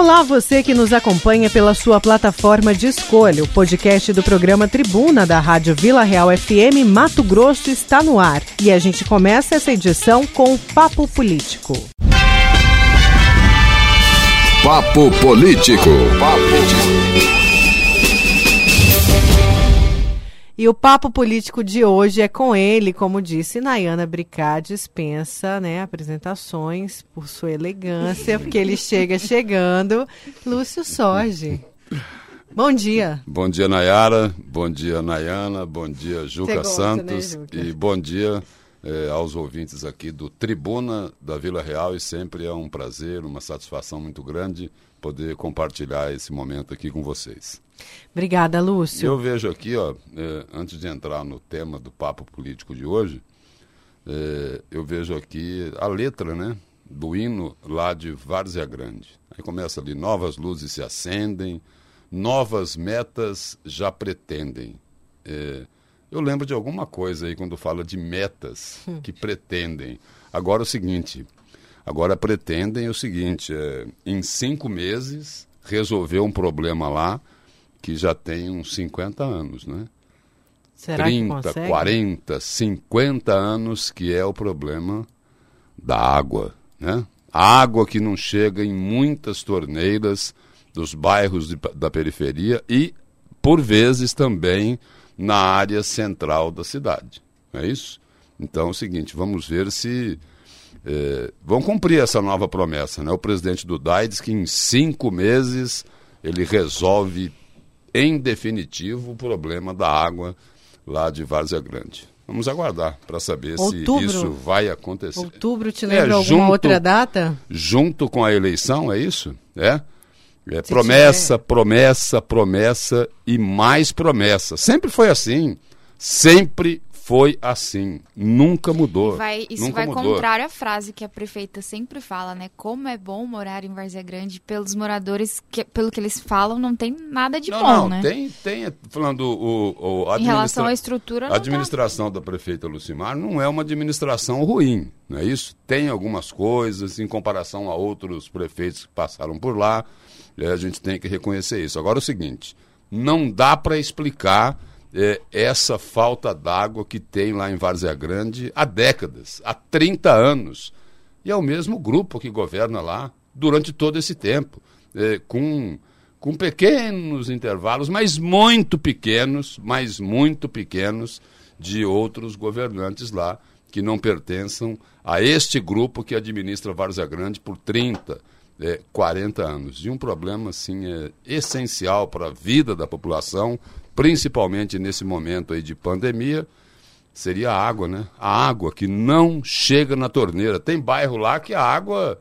Olá, você que nos acompanha pela sua plataforma de escolha. O podcast do programa Tribuna da Rádio Vila Real FM Mato Grosso está no ar. E a gente começa essa edição com o Papo Político. Papo Político. Papo. E o papo político de hoje é com ele, como disse Nayana Bricá, dispensa né, apresentações por sua elegância, porque ele chega chegando. Lúcio Sorge. Bom dia. Bom dia, Nayara. Bom dia, Nayana. Bom dia, Juca gosta, Santos. Né, Juca? E bom dia eh, aos ouvintes aqui do Tribuna da Vila Real. E sempre é um prazer, uma satisfação muito grande poder compartilhar esse momento aqui com vocês. Obrigada, Lúcio. Eu vejo aqui, ó, é, antes de entrar no tema do papo político de hoje, é, eu vejo aqui a letra, né, do hino lá de Várzea Grande. Aí começa ali, novas luzes se acendem, novas metas já pretendem. É, eu lembro de alguma coisa aí quando fala de metas hum. que pretendem. Agora é o seguinte, agora pretendem o seguinte, é, em cinco meses resolver um problema lá que já tem uns 50 anos, né? Será 30, 40, 50 anos que é o problema da água, né? A água que não chega em muitas torneiras dos bairros de, da periferia e, por vezes, também na área central da cidade. Não é isso? Então é o seguinte, vamos ver se é, vão cumprir essa nova promessa. Né? O presidente do DAI diz que em cinco meses ele resolve em definitivo o problema da água lá de Várzea Grande. Vamos aguardar para saber outubro, se isso vai acontecer. Outubro te lembra é, alguma junto, outra data? Junto com a eleição, é isso? É? É promessa, promessa, promessa e mais promessa. Sempre foi assim. Sempre foi assim, nunca mudou. Vai, isso nunca vai mudou. contrário à frase que a prefeita sempre fala, né? Como é bom morar em Várzea Grande pelos moradores, que, pelo que eles falam, não tem nada de não, bom, não, né? Tem, tem, falando o, o Em relação à estrutura, A administração tá... da prefeita Lucimar não é uma administração ruim, não é isso? Tem algumas coisas em comparação a outros prefeitos que passaram por lá, a gente tem que reconhecer isso. Agora é o seguinte, não dá para explicar é, essa falta d'água que tem lá em Várzea Grande há décadas, há 30 anos. E é o mesmo grupo que governa lá durante todo esse tempo, é, com, com pequenos intervalos, mas muito pequenos, mas muito pequenos, de outros governantes lá que não pertençam a este grupo que administra Várzea Grande por 30, é, 40 anos. E um problema, assim, é essencial para a vida da população, principalmente nesse momento aí de pandemia, seria a água, né? A água que não chega na torneira. Tem bairro lá que a água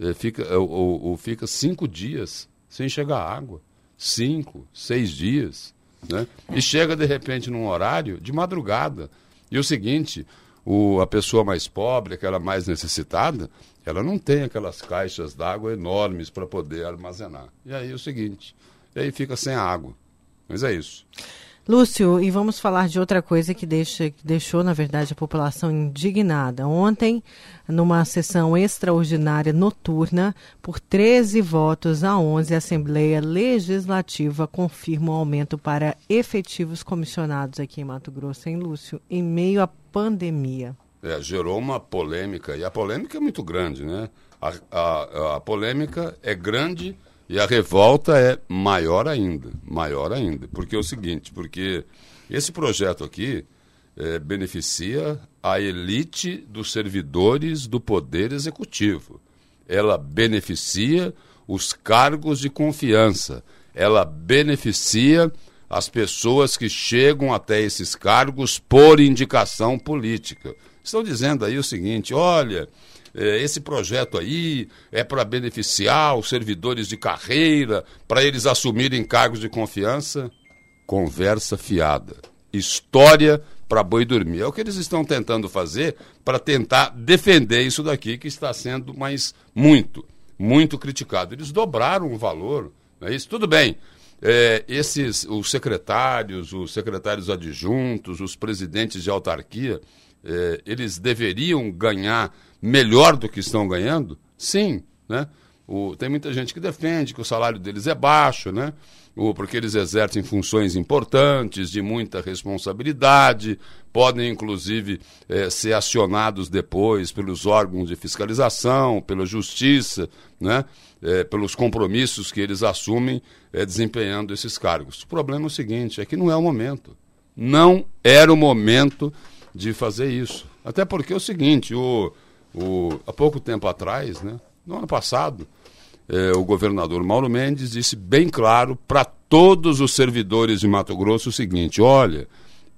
é, fica, ou, ou, fica cinco dias sem chegar água. Cinco, seis dias. Né? E chega de repente num horário de madrugada. E o seguinte, o, a pessoa mais pobre, aquela mais necessitada, ela não tem aquelas caixas d'água enormes para poder armazenar. E aí o seguinte, e aí fica sem água. Mas é isso. Lúcio, e vamos falar de outra coisa que, deixa, que deixou, na verdade, a população indignada. Ontem, numa sessão extraordinária noturna, por 13 votos a 11, a Assembleia Legislativa confirma o um aumento para efetivos comissionados aqui em Mato Grosso, em Lúcio, em meio à pandemia. É, gerou uma polêmica, e a polêmica é muito grande, né? A, a, a polêmica é grande e a revolta é maior ainda, maior ainda. Porque é o seguinte, porque esse projeto aqui é, beneficia a elite dos servidores do Poder Executivo. Ela beneficia os cargos de confiança. Ela beneficia as pessoas que chegam até esses cargos por indicação política. Estão dizendo aí o seguinte: olha, esse projeto aí é para beneficiar os servidores de carreira, para eles assumirem cargos de confiança. Conversa fiada. História para boi dormir. É o que eles estão tentando fazer para tentar defender isso daqui que está sendo mais muito, muito criticado. Eles dobraram o valor, não é isso? Tudo bem. É, esses, os secretários, os secretários adjuntos, os presidentes de autarquia, é, eles deveriam ganhar melhor do que estão ganhando? Sim, né? O, tem muita gente que defende que o salário deles é baixo, né? O, porque eles exercem funções importantes, de muita responsabilidade, podem inclusive é, ser acionados depois pelos órgãos de fiscalização, pela justiça, né? É, pelos compromissos que eles assumem desempenhando esses cargos. O problema é o seguinte: é que não é o momento. Não era o momento de fazer isso. Até porque é o seguinte: o, o, há pouco tempo atrás, né, no ano passado, é, o governador Mauro Mendes disse bem claro para todos os servidores de Mato Grosso o seguinte: olha,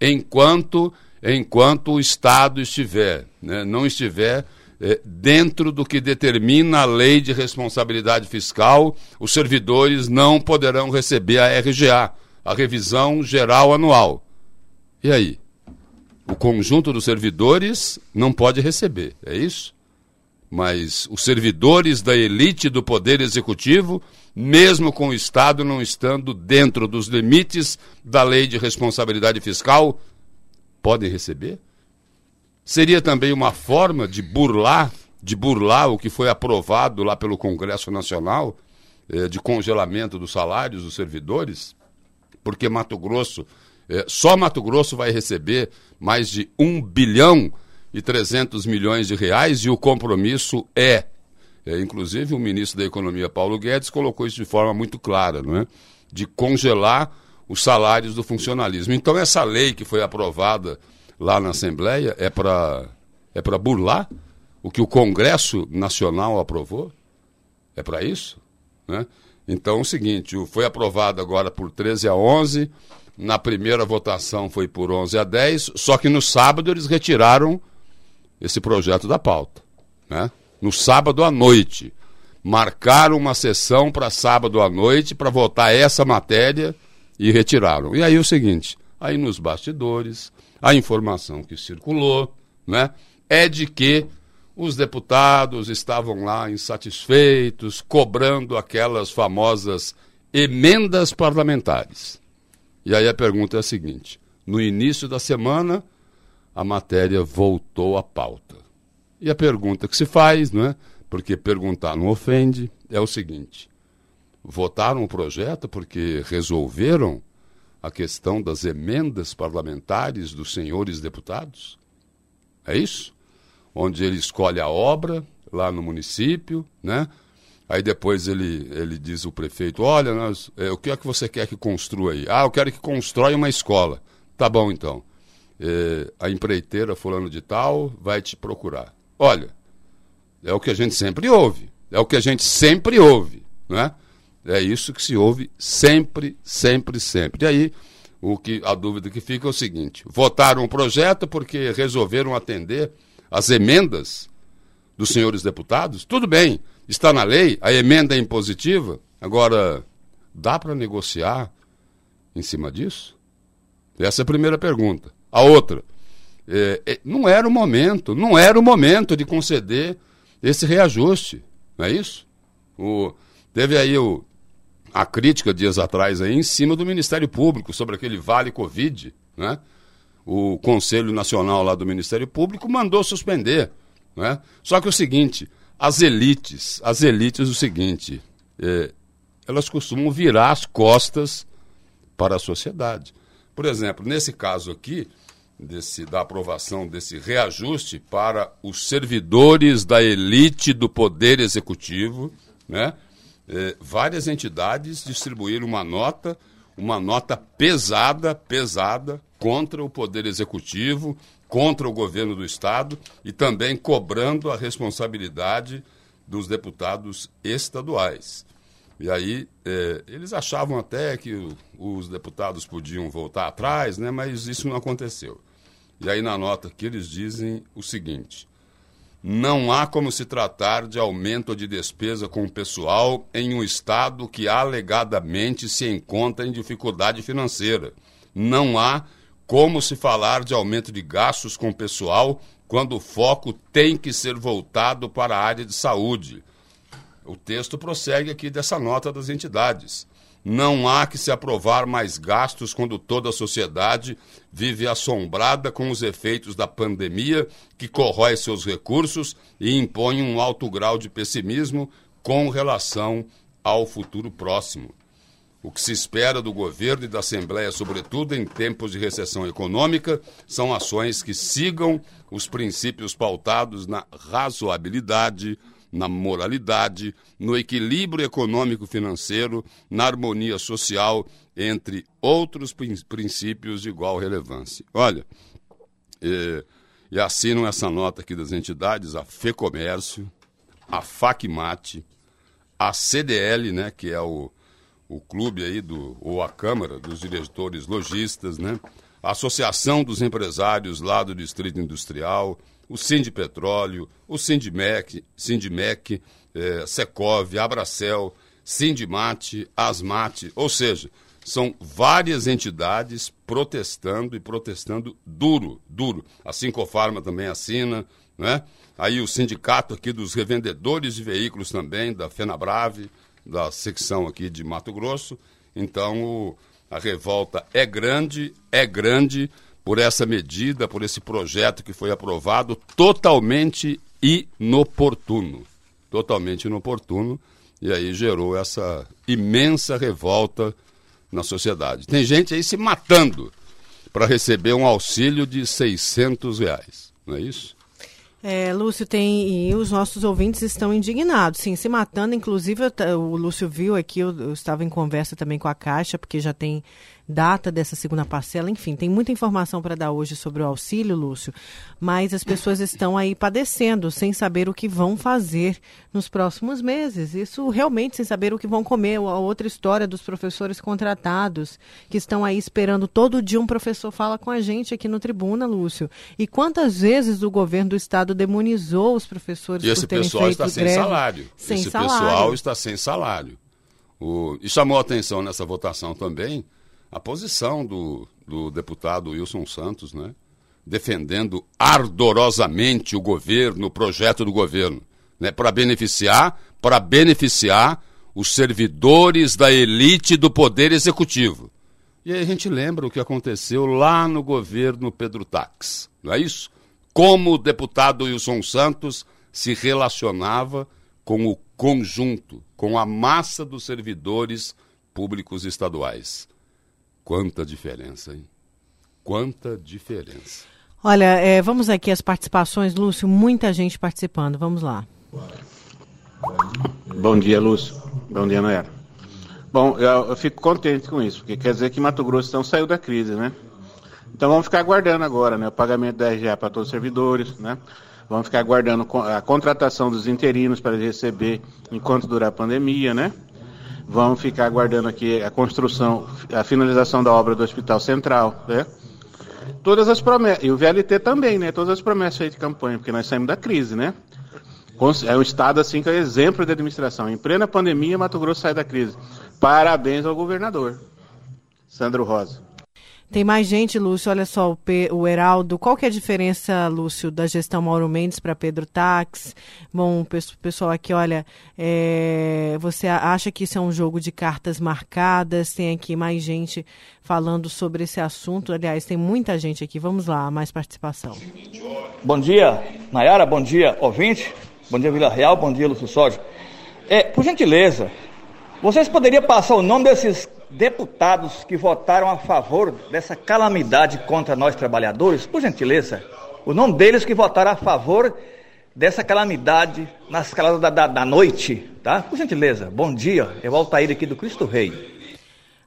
enquanto, enquanto o Estado estiver, né, não estiver é, dentro do que determina a lei de responsabilidade fiscal, os servidores não poderão receber a RGA, a revisão geral anual. E aí? O conjunto dos servidores não pode receber, é isso? Mas os servidores da elite do Poder Executivo, mesmo com o Estado não estando dentro dos limites da lei de responsabilidade fiscal, podem receber? Seria também uma forma de burlar, de burlar o que foi aprovado lá pelo Congresso Nacional, eh, de congelamento dos salários dos servidores, porque Mato Grosso, eh, só Mato Grosso vai receber mais de 1 bilhão e 300 milhões de reais e o compromisso é, é, inclusive o ministro da Economia Paulo Guedes colocou isso de forma muito clara, não é? De congelar os salários do funcionalismo. Então essa lei que foi aprovada lá na Assembleia é para é para burlar o que o Congresso Nacional aprovou? É para isso? Né? Então, é o seguinte, foi aprovado agora por 13 a 11, na primeira votação foi por 11 a 10, só que no sábado eles retiraram esse projeto da pauta. Né? No sábado à noite. Marcaram uma sessão para sábado à noite para votar essa matéria e retiraram. E aí o seguinte, aí nos bastidores, a informação que circulou, né, é de que os deputados estavam lá insatisfeitos, cobrando aquelas famosas emendas parlamentares. E aí a pergunta é a seguinte: no início da semana, a matéria voltou à pauta. E a pergunta que se faz, né, porque perguntar não ofende, é o seguinte: votaram o projeto porque resolveram a questão das emendas parlamentares dos senhores deputados? É isso? Onde ele escolhe a obra lá no município, né? Aí depois ele, ele diz o prefeito, olha, nós, é, o que é que você quer que construa aí? Ah, eu quero que constrói uma escola. Tá bom, então. É, a empreiteira fulano de tal vai te procurar. Olha, é o que a gente sempre ouve. É o que a gente sempre ouve, né? É isso que se ouve sempre, sempre, sempre. E aí, o que, a dúvida que fica é o seguinte: votaram o projeto porque resolveram atender as emendas dos senhores deputados? Tudo bem, está na lei, a emenda é impositiva. Agora, dá para negociar em cima disso? Essa é a primeira pergunta. A outra, é, é, não era o momento, não era o momento de conceder esse reajuste, não é isso? O, teve aí o, a crítica dias atrás aí em cima do Ministério Público sobre aquele Vale Covid, né? O Conselho Nacional lá do Ministério Público mandou suspender, né? Só que é o seguinte, as elites, as elites o seguinte, é, elas costumam virar as costas para a sociedade. Por exemplo, nesse caso aqui, desse, da aprovação desse reajuste para os servidores da elite do Poder Executivo, né? eh, várias entidades distribuíram uma nota, uma nota pesada, pesada, contra o Poder Executivo, contra o governo do Estado e também cobrando a responsabilidade dos deputados estaduais. E aí, eh, eles achavam até que o, os deputados podiam voltar atrás, né, mas isso não aconteceu. E aí, na nota que eles dizem o seguinte: não há como se tratar de aumento de despesa com o pessoal em um Estado que alegadamente se encontra em dificuldade financeira. Não há como se falar de aumento de gastos com pessoal quando o foco tem que ser voltado para a área de saúde. O texto prossegue aqui dessa nota das entidades. Não há que se aprovar mais gastos quando toda a sociedade vive assombrada com os efeitos da pandemia que corrói seus recursos e impõe um alto grau de pessimismo com relação ao futuro próximo. O que se espera do governo e da Assembleia, sobretudo em tempos de recessão econômica, são ações que sigam os princípios pautados na razoabilidade, na moralidade, no equilíbrio econômico-financeiro, na harmonia social, entre outros princípios de igual relevância. Olha, e, e assinam essa nota aqui das entidades a FEComércio, a FACMAT, a CDL, né, que é o o clube aí do ou a Câmara dos diretores lojistas, né? A Associação dos Empresários lá do Distrito Industrial, o Sindipetróleo, o Sindimec, Sindimec, eh, Secov, Abracel, Sindimate, Asmate, ou seja, são várias entidades protestando e protestando duro, duro. A Sincofarma também assina, né? Aí o sindicato aqui dos revendedores de veículos também, da FenaBrave, da secção aqui de Mato Grosso. Então, o, a revolta é grande, é grande por essa medida, por esse projeto que foi aprovado, totalmente inoportuno. Totalmente inoportuno. E aí gerou essa imensa revolta na sociedade. Tem gente aí se matando para receber um auxílio de 600 reais, não é isso? É, Lúcio, tem. E os nossos ouvintes estão indignados, sim, se matando. Inclusive, o Lúcio viu aqui, eu, eu estava em conversa também com a Caixa, porque já tem data dessa segunda parcela, enfim, tem muita informação para dar hoje sobre o auxílio, Lúcio, mas as pessoas estão aí padecendo, sem saber o que vão fazer nos próximos meses. Isso realmente sem saber o que vão comer. A outra história dos professores contratados, que estão aí esperando todo dia um professor fala com a gente aqui no Tribuna, Lúcio. E quantas vezes o governo do estado demonizou os professores e esse pessoal está sem salário. Sem esse salário. pessoal está sem salário. O... E chamou a atenção nessa votação também a posição do, do deputado Wilson Santos, né? defendendo ardorosamente o governo, o projeto do governo, né? para beneficiar, para beneficiar os servidores da elite do poder executivo. E aí a gente lembra o que aconteceu lá no governo Pedro Tax, não é isso? Como o deputado Wilson Santos se relacionava com o conjunto, com a massa dos servidores públicos estaduais. Quanta diferença, hein? Quanta diferença. Olha, é, vamos aqui as participações, Lúcio, muita gente participando, vamos lá. Bom dia, Lúcio. Bom dia, Noé. Bom, eu, eu, fico contente com isso, porque quer dizer que Mato Grosso então saiu da crise, né? Então vamos ficar aguardando agora, né? O pagamento da RGA para todos os servidores, né? Vamos ficar aguardando a contratação dos interinos para receber enquanto durar a pandemia, né? Vamos ficar aguardando aqui a construção, a finalização da obra do Hospital Central, né? Todas as promessas, e o VLT também, né? Todas as promessas aí de campanha, porque nós saímos da crise, né? É um estado assim que é exemplo de administração. Em plena pandemia, Mato Grosso sai da crise. Parabéns ao governador. Sandro Rosa. Tem mais gente, Lúcio. Olha só, o, P, o Heraldo. Qual que é a diferença, Lúcio, da gestão Mauro Mendes para Pedro Tax? Bom, pessoal aqui, olha, é, você acha que isso é um jogo de cartas marcadas? Tem aqui mais gente falando sobre esse assunto. Aliás, tem muita gente aqui. Vamos lá, mais participação. Bom dia, Nayara. Bom dia, ouvinte. Bom dia, Vila Real. Bom dia, Lúcio Sódio. É, por gentileza, vocês poderiam passar o nome desses deputados que votaram a favor dessa calamidade contra nós trabalhadores, por gentileza, o nome deles que votaram a favor dessa calamidade nas caladas da, da, da, noite, tá? Por gentileza, bom dia, é o Altair aqui do Cristo Rei.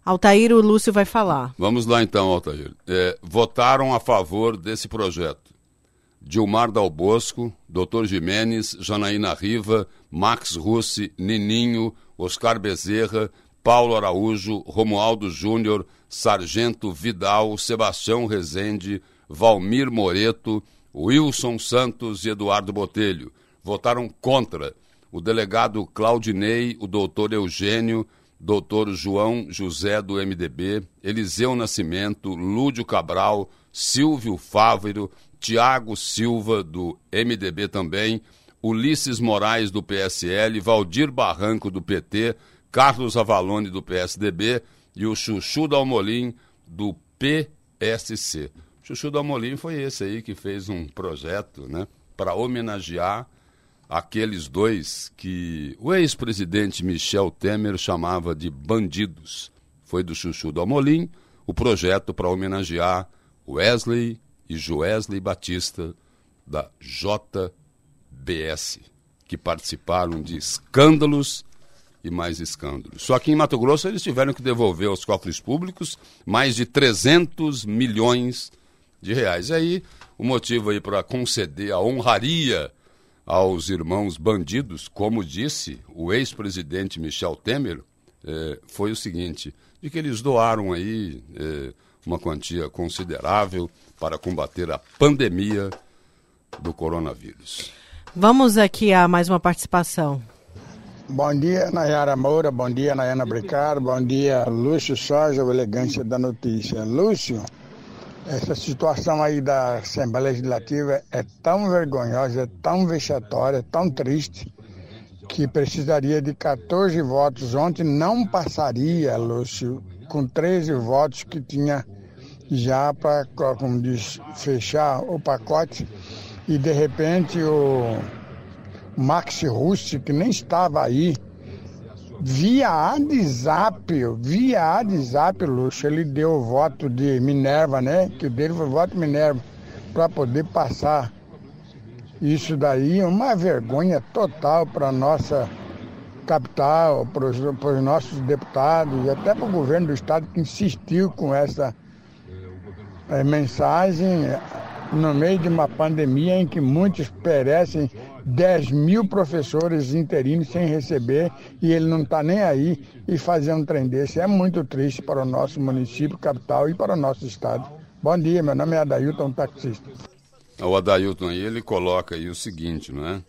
Altair, o Lúcio vai falar. Vamos lá então, Altair. É, votaram a favor desse projeto. Dilmar Dal Bosco, Dr. Jimenez, Janaína Riva, Max Russi, Nininho, Oscar Bezerra, Paulo Araújo, Romualdo Júnior, Sargento Vidal, Sebastião Rezende, Valmir Moreto, Wilson Santos e Eduardo Botelho. Votaram contra o delegado Claudinei, o doutor Eugênio, doutor João José do MDB, Eliseu Nascimento, Lúdio Cabral, Silvio Fávero, Tiago Silva do MDB também, Ulisses Moraes do PSL, Valdir Barranco do PT, Carlos Avalone, do PSDB, e o Chuchu Dalmolin, do PSC. Chuchu Dalmolin foi esse aí que fez um projeto né, para homenagear aqueles dois que o ex-presidente Michel Temer chamava de bandidos. Foi do Chuchu do Amolim o projeto para homenagear Wesley e Joesley Batista da JBS, que participaram de escândalos e mais escândalos. Só que em Mato Grosso eles tiveram que devolver aos cofres públicos mais de 300 milhões de reais. E aí o motivo aí para conceder a honraria aos irmãos bandidos, como disse o ex-presidente Michel Temer, eh, foi o seguinte, de que eles doaram aí eh, uma quantia considerável para combater a pandemia do coronavírus. Vamos aqui a mais uma participação. Bom dia, Nayara Moura. Bom dia, Nayana Bricaro. Bom dia, Lúcio Soja, o Elegância da Notícia. Lúcio, essa situação aí da Assembleia Legislativa é tão vergonhosa, é tão vexatória, é tão triste, que precisaria de 14 votos. Ontem não passaria, Lúcio, com 13 votos que tinha já para, como diz, fechar o pacote. E de repente o Max Russi, que nem estava aí, via WhatsApp, via WhatsApp, Luxo, ele deu o voto de Minerva, né? Que o dele foi voto Minerva, para poder passar. Isso daí uma vergonha total para nossa capital, para os nossos deputados e até para o governo do estado que insistiu com essa é, mensagem no meio de uma pandemia em que muitos perecem 10 mil professores interinos sem receber e ele não está nem aí e fazendo um trem desse. É muito triste para o nosso município, capital e para o nosso estado. Bom dia, meu nome é Adailton, taxista. O Adailton aí, ele coloca aí o seguinte, não é?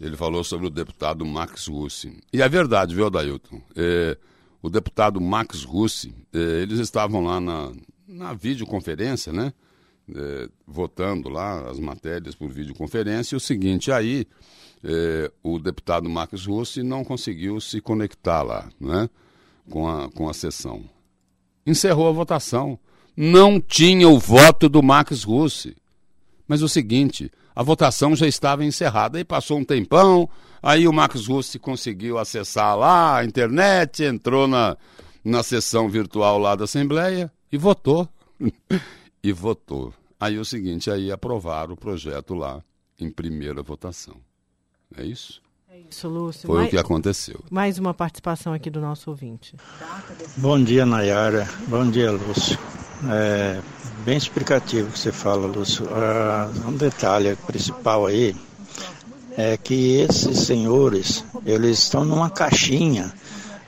Ele falou sobre o deputado Max Russi. E é verdade, viu, Adailton? É, o deputado Max Russi, é, eles estavam lá na, na videoconferência, né? É, votando lá as matérias por videoconferência. E o seguinte, aí é, o deputado Marcos Russi não conseguiu se conectar lá né, com, a, com a sessão. Encerrou a votação. Não tinha o voto do Marcos Russi. Mas o seguinte, a votação já estava encerrada. Aí passou um tempão, aí o Marcos Russi conseguiu acessar lá a internet, entrou na, na sessão virtual lá da Assembleia e votou. E votou. Aí o seguinte, aí aprovaram o projeto lá em primeira votação. É isso? É isso, Lúcio. Foi mais, o que aconteceu. Mais uma participação aqui do nosso ouvinte. Bom dia, Nayara. Bom dia, Lúcio. É bem explicativo o que você fala, Lúcio. Ah, um detalhe principal aí é que esses senhores, eles estão numa caixinha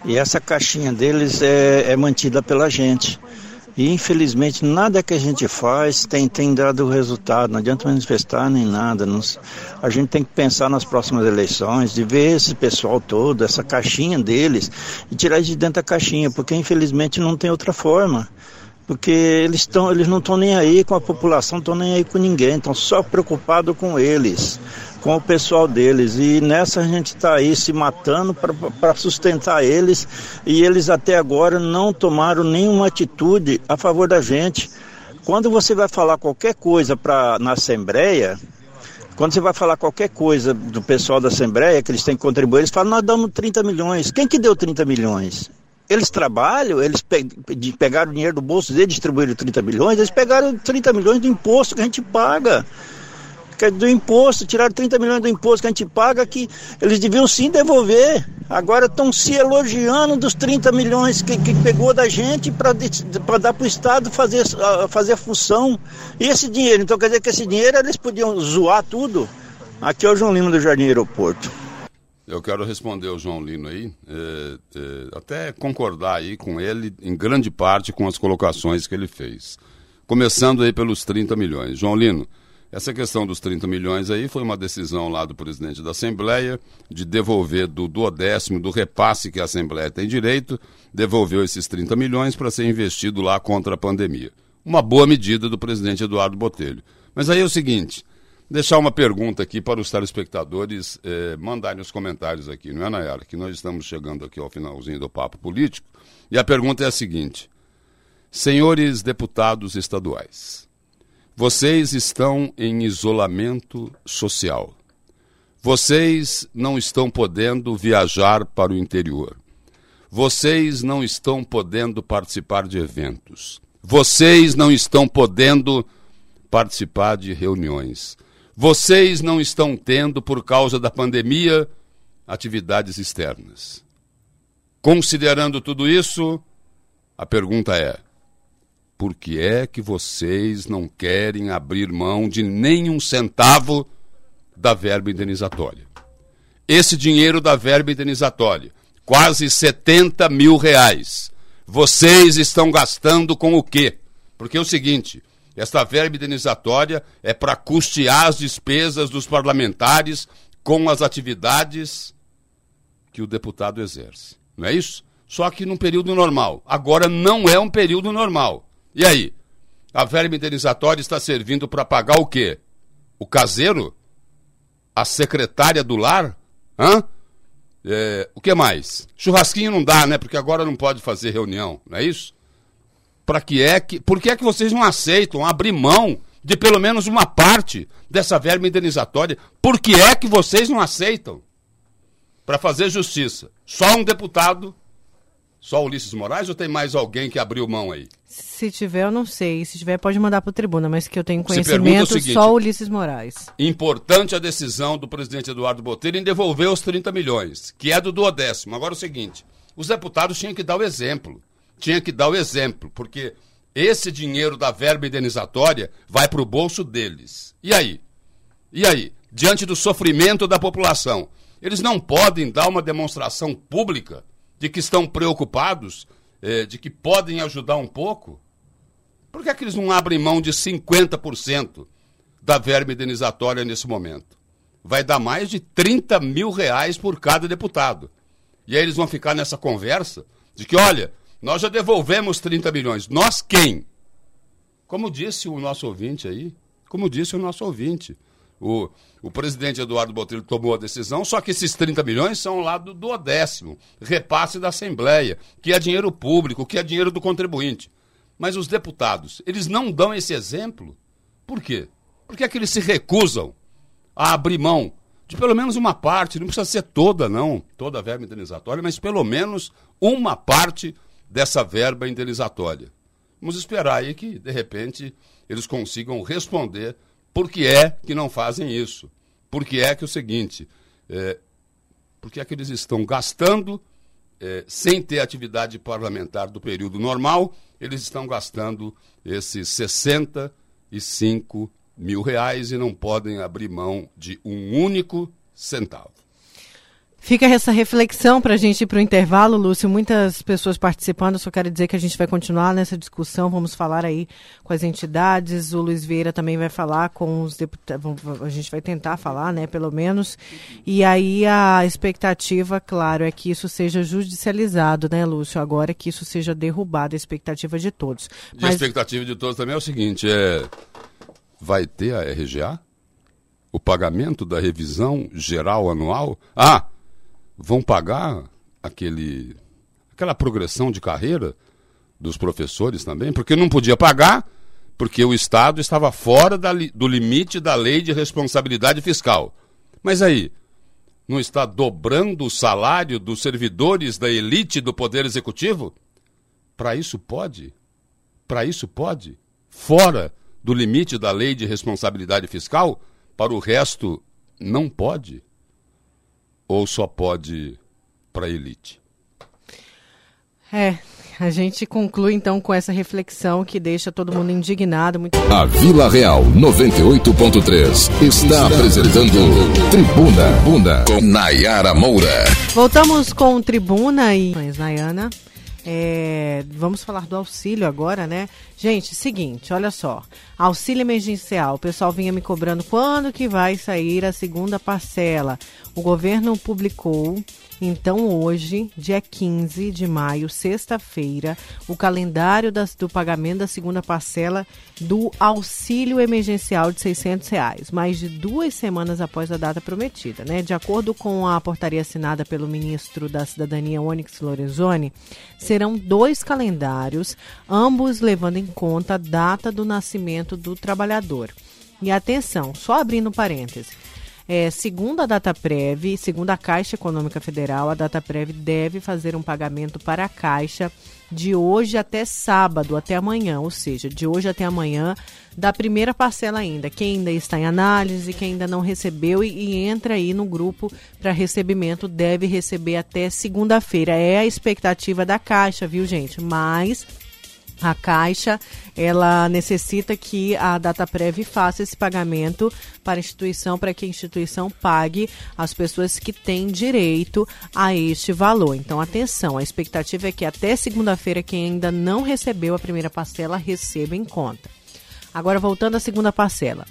e essa caixinha deles é, é mantida pela gente. E infelizmente nada que a gente faz tem, tem dado resultado, não adianta manifestar nem nada. Não, a gente tem que pensar nas próximas eleições, de ver esse pessoal todo, essa caixinha deles, e tirar de dentro da caixinha, porque infelizmente não tem outra forma. Porque eles, estão, eles não estão nem aí com a população, estão nem aí com ninguém, estão só preocupados com eles com o pessoal deles. E nessa a gente está aí se matando para sustentar eles e eles até agora não tomaram nenhuma atitude a favor da gente. Quando você vai falar qualquer coisa pra, na Assembleia, quando você vai falar qualquer coisa do pessoal da Assembleia, que eles têm que contribuir, eles falam, nós damos 30 milhões. Quem que deu 30 milhões? Eles trabalham, eles pe pegaram dinheiro do bolso deles, distribuíram 30 milhões, eles pegaram 30 milhões do imposto que a gente paga que é do imposto, tiraram 30 milhões do imposto que a gente paga, que eles deviam sim devolver. Agora estão se elogiando dos 30 milhões que, que pegou da gente para dar para o Estado fazer, fazer a função. E esse dinheiro, então quer dizer que esse dinheiro eles podiam zoar tudo. Aqui é o João Lima do Jardim Aeroporto. Eu quero responder ao João Lino aí, é, é, até concordar aí com ele em grande parte com as colocações que ele fez. Começando aí pelos 30 milhões. João Lino, essa questão dos 30 milhões aí foi uma decisão lá do presidente da Assembleia de devolver do duodécimo do repasse que a Assembleia tem direito, devolveu esses 30 milhões para ser investido lá contra a pandemia. Uma boa medida do presidente Eduardo Botelho. Mas aí é o seguinte, deixar uma pergunta aqui para os telespectadores eh, mandarem os comentários aqui, não é, Nayara? Que nós estamos chegando aqui ao finalzinho do papo político. E a pergunta é a seguinte: senhores deputados estaduais, vocês estão em isolamento social. Vocês não estão podendo viajar para o interior. Vocês não estão podendo participar de eventos. Vocês não estão podendo participar de reuniões. Vocês não estão tendo, por causa da pandemia, atividades externas. Considerando tudo isso, a pergunta é: por que é que vocês não querem abrir mão de nenhum centavo da verba indenizatória? Esse dinheiro da verba indenizatória, quase 70 mil reais, vocês estão gastando com o quê? Porque é o seguinte: esta verba indenizatória é para custear as despesas dos parlamentares com as atividades que o deputado exerce. Não é isso? Só que num período normal. Agora não é um período normal. E aí? A verba indenizatória está servindo para pagar o quê? O caseiro? A secretária do lar? Hã? É, o que mais? Churrasquinho não dá, né? Porque agora não pode fazer reunião, não é isso? Para que é que. Por que é que vocês não aceitam abrir mão de pelo menos uma parte dessa verba indenizatória? Por que é que vocês não aceitam? Para fazer justiça. Só um deputado, só Ulisses Moraes ou tem mais alguém que abriu mão aí? Se tiver, eu não sei. Se tiver, pode mandar para o tribuna, mas que eu tenho conhecimento, seguinte, só Ulisses Moraes. Importante a decisão do presidente Eduardo Botelho em devolver os 30 milhões, que é do duodécimo. Agora é o seguinte, os deputados tinham que dar o exemplo tinha que dar o exemplo, porque esse dinheiro da verba indenizatória vai para o bolso deles. E aí? E aí? Diante do sofrimento da população, eles não podem dar uma demonstração pública de que estão preocupados, eh, de que podem ajudar um pouco? Por que, é que eles não abrem mão de 50% da verba indenizatória nesse momento? Vai dar mais de 30 mil reais por cada deputado. E aí eles vão ficar nessa conversa de que, olha, nós já devolvemos 30 milhões. Nós quem? Como disse o nosso ouvinte aí, como disse o nosso ouvinte, o, o presidente Eduardo Botelho tomou a decisão, só que esses 30 milhões são lá do, décimo, repasse da Assembleia, que é dinheiro público, que é dinheiro do contribuinte. Mas os deputados, eles não dão esse exemplo. Por quê? Porque é que eles se recusam a abrir mão de pelo menos uma parte, não precisa ser toda, não, toda a verba indenizatória, mas pelo menos uma parte dessa verba indenizatória. Vamos esperar aí que, de repente, eles consigam responder por que é que não fazem isso. Por que é que é o seguinte, é, por que é que eles estão gastando é, sem ter atividade parlamentar do período normal, eles estão gastando esses 65 mil reais e não podem abrir mão de um único centavo. Fica essa reflexão para a gente ir para o intervalo, Lúcio. Muitas pessoas participando, só quero dizer que a gente vai continuar nessa discussão. Vamos falar aí com as entidades. O Luiz Vieira também vai falar com os deputados. A gente vai tentar falar, né, pelo menos. E aí a expectativa, claro, é que isso seja judicializado, né, Lúcio? Agora que isso seja derrubado, a expectativa de todos. Mas... E a expectativa de todos também é o seguinte: é... vai ter a RGA? O pagamento da revisão geral anual? Ah! Vão pagar aquele, aquela progressão de carreira dos professores também, porque não podia pagar, porque o Estado estava fora da, do limite da lei de responsabilidade fiscal. Mas aí, não está dobrando o salário dos servidores da elite do Poder Executivo? Para isso pode? Para isso pode? Fora do limite da lei de responsabilidade fiscal? Para o resto, não pode? Ou só pode para a elite? É, a gente conclui então com essa reflexão que deixa todo mundo indignado. Muito... A Vila Real 98.3 está apresentando Tribuna Bunda com Nayara Moura. Voltamos com Tribuna e Nayana. É, vamos falar do auxílio agora, né? Gente, seguinte, olha só. Auxílio emergencial. O pessoal vinha me cobrando quando que vai sair a segunda parcela. O governo publicou então, hoje, dia 15 de maio, sexta-feira, o calendário das, do pagamento da segunda parcela do auxílio emergencial de 600 reais, mais de duas semanas após a data prometida. Né? De acordo com a portaria assinada pelo ministro da Cidadania, Onyx Lorenzoni, serão dois calendários, ambos levando em conta a data do nascimento do trabalhador. E atenção, só abrindo parênteses, É, segundo a Dataprev, segundo a Caixa Econômica Federal, a Dataprev deve fazer um pagamento para a Caixa de hoje até sábado, até amanhã, ou seja, de hoje até amanhã, da primeira parcela ainda. Quem ainda está em análise, quem ainda não recebeu e, e entra aí no grupo para recebimento deve receber até segunda-feira. É a expectativa da Caixa, viu, gente? Mas a Caixa, ela necessita que a Dataprev faça esse pagamento para a instituição, para que a instituição pague as pessoas que têm direito a este valor. Então, atenção, a expectativa é que até segunda-feira, quem ainda não recebeu a primeira parcela, receba em conta. Agora, voltando à segunda parcela.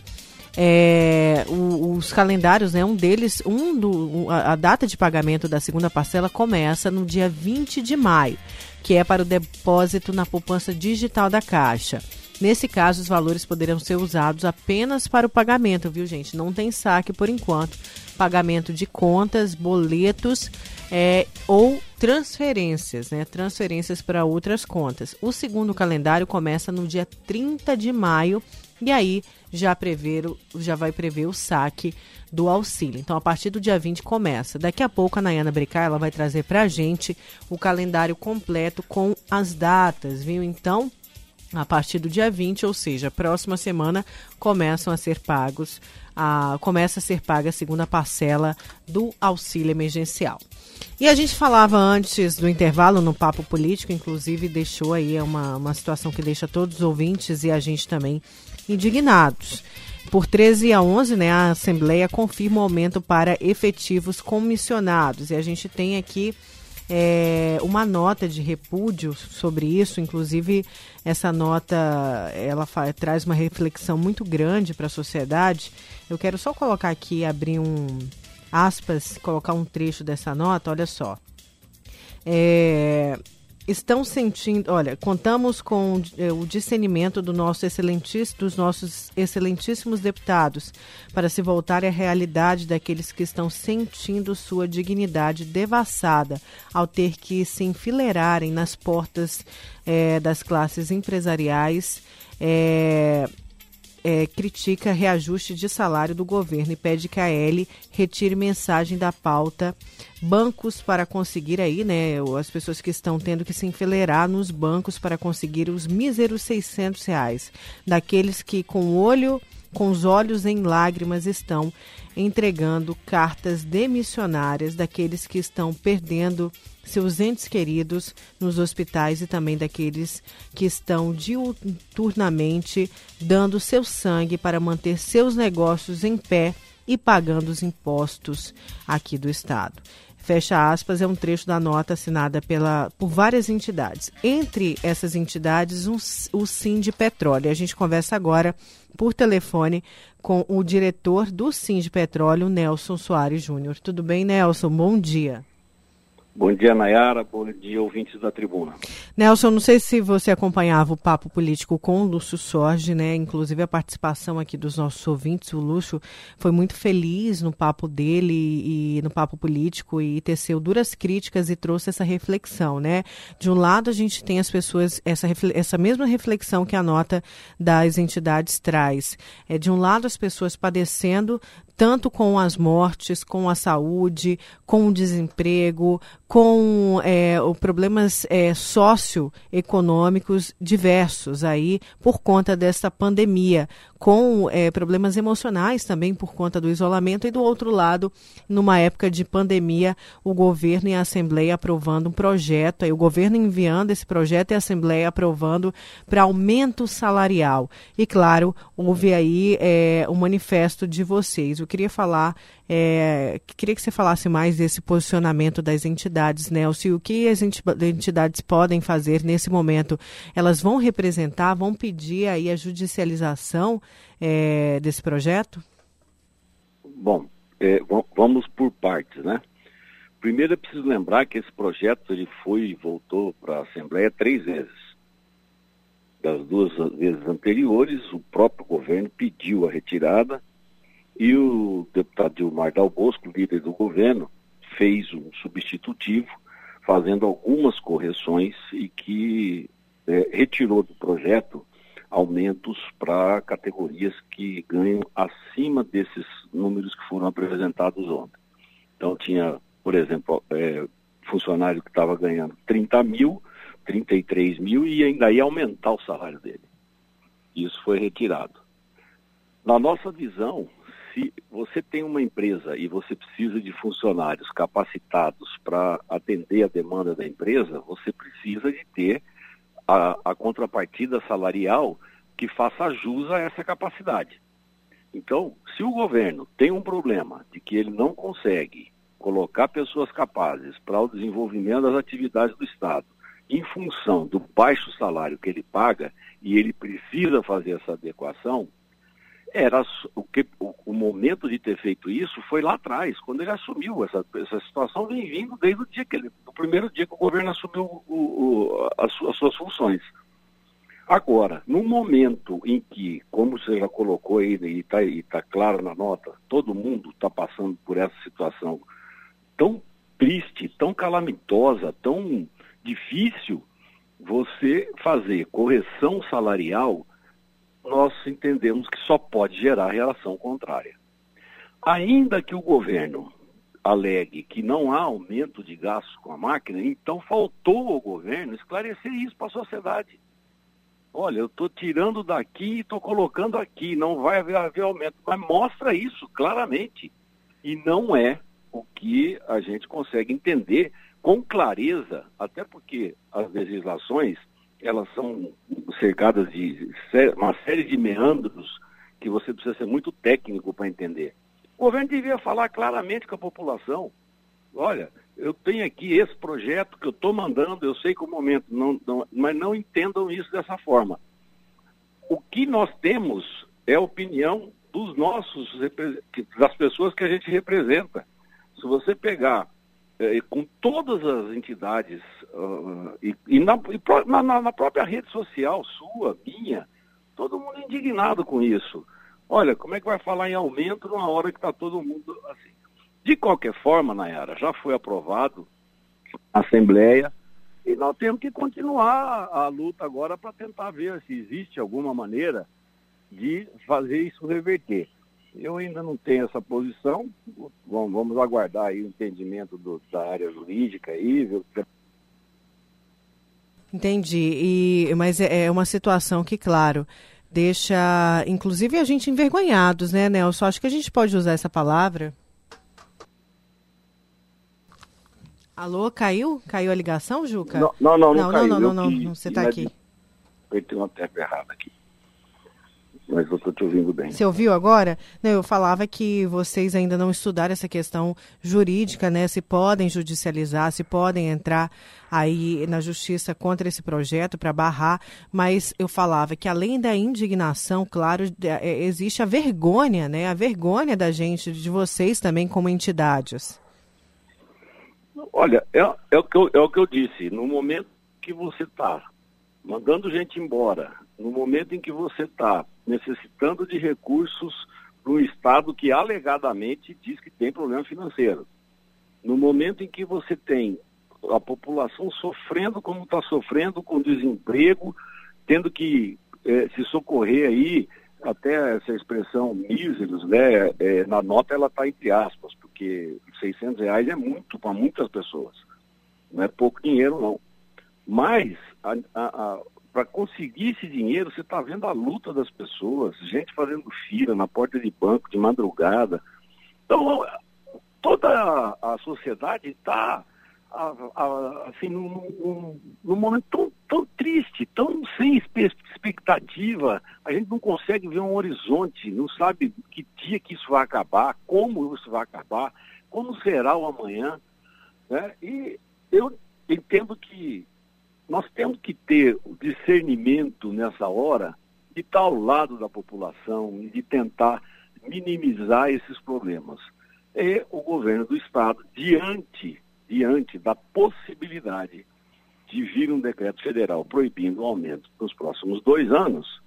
É, os calendários, né, um deles, um do, a, a data de pagamento da segunda parcela começa no dia 20 de maio que é para o depósito na poupança digital da Caixa. Nesse caso, os valores poderão ser usados apenas para o pagamento, viu, gente? Não tem saque por enquanto. Pagamento de contas, boletos é, ou transferências, né? Transferências para outras contas. O segundo calendário começa no dia 30 de maio e aí já, prever, já vai prever o saque do auxílio. Então, a partir do dia 20 começa. Daqui a pouco a Nayana Bricá, ela vai trazer para a gente o calendário completo com as datas, viu? Então, a partir do dia 20, ou seja, próxima semana, começam a ser pagos, a, começa a ser paga a segunda parcela do auxílio emergencial. E a gente falava antes do intervalo no Papo Político, inclusive deixou aí uma, uma situação que deixa todos os ouvintes e a gente também indignados. Por 13 a 11, né, a Assembleia confirma o aumento para efetivos comissionados. E a gente tem aqui é, uma nota de repúdio sobre isso. Inclusive, essa nota ela traz uma reflexão muito grande para a sociedade. Eu quero só colocar aqui, abrir um aspas, colocar um trecho dessa nota. Olha só. É, estão sentindo, olha, contamos com eh, o discernimento do nosso dos nossos excelentíssimos deputados para se voltar à realidade daqueles que estão sentindo sua dignidade devassada ao ter que se enfileirarem nas portas eh, das classes empresariais. Eh, é, critica reajuste de salário do governo e pede que a L retire mensagem da pauta. Bancos para conseguir aí, né, as pessoas que estão tendo que se enfileirar nos bancos para conseguir os míseros 600 reais, daqueles que com olho, com os olhos em lágrimas estão entregando cartas demissionárias daqueles que estão perdendo seus entes queridos nos hospitais e também daqueles que estão diuturnamente dando seu sangue para manter seus negócios em pé e pagando os impostos aqui do Estado. Fecha aspas, é um trecho da nota assinada pela, por várias entidades. Entre essas entidades, um, o Sim de Petróleo. A gente conversa agora por telefone com o diretor do Sim de Petróleo, Nelson Soares Júnior. Tudo bem, Nelson? Bom dia. Bom dia, Nayara. Bom dia, ouvintes da tribuna. Nelson, não sei se você acompanhava o papo político com o Lúcio Sorge, né? Inclusive a participação aqui dos nossos ouvintes. O Lúcio foi muito feliz no papo dele e no papo político e teceu duras críticas e trouxe essa reflexão, né? De um lado, a gente tem as pessoas, essa, essa mesma reflexão que a nota das entidades traz. É, de um lado, as pessoas padecendo tanto com as mortes, com a saúde, com o desemprego, com é, problemas é, socioeconômicos diversos aí por conta desta pandemia com é, problemas emocionais também por conta do isolamento, e do outro lado, numa época de pandemia, o governo e a Assembleia aprovando um projeto, aí o governo enviando esse projeto e a Assembleia aprovando para aumento salarial. E claro, houve aí é, um manifesto de vocês. Eu queria falar é, queria que você falasse mais desse posicionamento das entidades, Nelson, e o que as entidades podem fazer nesse momento. Elas vão representar, vão pedir aí a judicialização é, desse projeto? Bom, é, vamos por partes, né? Primeiro é preciso lembrar que esse projeto ele foi e voltou para a Assembleia três vezes. Das duas vezes anteriores, o próprio governo pediu a retirada e o deputado Dilmar Dal Bosco, líder do governo, fez um substitutivo, fazendo algumas correções e que é, retirou do projeto aumentos para categorias que ganham acima desses números que foram apresentados ontem. Então tinha, por exemplo, é, funcionário que estava ganhando 30 mil, 33 mil e ainda ia aumentar o salário dele. Isso foi retirado. Na nossa visão, se você tem uma empresa e você precisa de funcionários capacitados para atender a demanda da empresa, você precisa de ter a, a contrapartida salarial que faça jus a essa capacidade. Então, se o governo tem um problema de que ele não consegue colocar pessoas capazes para o desenvolvimento das atividades do Estado, em função do baixo salário que ele paga, e ele precisa fazer essa adequação, era o que o, o, momento de ter feito isso foi lá atrás, quando ele assumiu essa, essa situação vem vindo desde o dia que ele, do primeiro dia que o governo assumiu o, o, as, as, suas funções. Agora, no momento em que, como você já colocou aí e está tá claro na nota, todo mundo está passando por essa situação tão triste, tão calamitosa, tão difícil, você fazer correção salarial nós entendemos que só pode gerar reação contrária. Ainda que o governo alegue que não há aumento de gastos com a máquina, então faltou ao governo esclarecer isso para a sociedade. Olha, eu estou tirando daqui e estou colocando aqui, não vai haver, haver aumento. Mas mostra isso claramente. E não é o que a gente consegue entender com clareza, até porque as legislações elas são cercadas de uma série de meandros que você precisa ser muito técnico para entender. O governo devia falar claramente com a população. Olha, eu tenho aqui esse projeto que eu estou mandando, eu sei que o momento, não, não, mas não entendam isso dessa forma. O que nós temos é a opinião dos nossos, das pessoas que a gente representa. Se você pegar é, com todas as entidades uh, e, e, na, e na, na, própria rede social sua, minha, todo mundo indignado com isso. Olha, como é que vai falar em aumento numa hora que está todo mundo assim? De qualquer forma, Nayara, já foi aprovado a Assembleia e nós temos que continuar a luta agora para tentar ver se existe alguma maneira de fazer isso reverter. Eu ainda não tenho essa posição. Vamos, vamos aguardar aí o entendimento do, da área jurídica aí, viu? Entendi. E, mas é, é uma situação que, claro, deixa, inclusive, a gente envergonhados, né, Nelson? Acho que a gente pode usar essa palavra. Alô, caiu? Caiu a ligação, Juca? Não, não, não, não, não caiu. Não, não, não, não, você está aqui. Eu tenho uma tecla errada aqui mas eu estou te ouvindo bem. Você ouviu agora? Não, eu falava que vocês ainda não estudaram essa questão jurídica, né? Se podem judicializar, se podem entrar aí na justiça contra esse projeto para barrar, mas eu falava que além da indignação, claro, é, é, existe a vergonha, né? A vergonha da gente, de vocês também como entidades. Olha, é, é, o, que eu, é o que eu disse. No momento que você está mandando gente embora, no momento em que você está necessitando de recursos para um Estado que alegadamente diz que tem problema financeiro. No momento em que você tem a população sofrendo como está sofrendo, com desemprego, tendo que eh, se socorrer aí, até essa expressão míseros, né? Eh, na nota ela está entre aspas, porque 600 reais é muito para muitas pessoas. Não é pouco dinheiro, não. Mas para conseguir esse dinheiro, você está vendo a luta das pessoas, gente fazendo fila na porta de banco de madrugada. Então, toda a sociedade está assim, num, num, momento tão, tão triste, tão sem expectativa. A gente não consegue ver um horizonte, não sabe que dia que isso vai acabar, como isso vai acabar, como será o amanhã. Né? E eu entendo que nós temos que ter o discernimento nessa hora de estar ao lado da população e de tentar minimizar esses problemas. É o governo do Estado, diante, diante da possibilidade de vir um decreto federal proibindo o aumento nos próximos dois anos,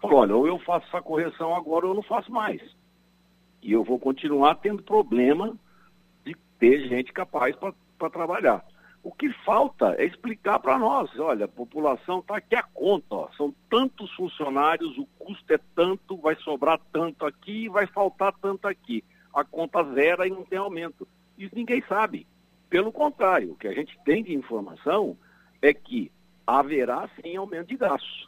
falou, olha, ou eu faço essa correção agora ou eu não faço mais. E eu vou continuar tendo problema de ter gente capaz para trabalhar. O que falta é explicar para nós, olha, a população está aqui a conta, ó, são tantos funcionários, o custo é tanto, vai sobrar tanto aqui, vai faltar tanto aqui. A conta zera e não tem aumento. Isso ninguém sabe. Pelo contrário, o que a gente tem de informação é que haverá sim aumento de gastos.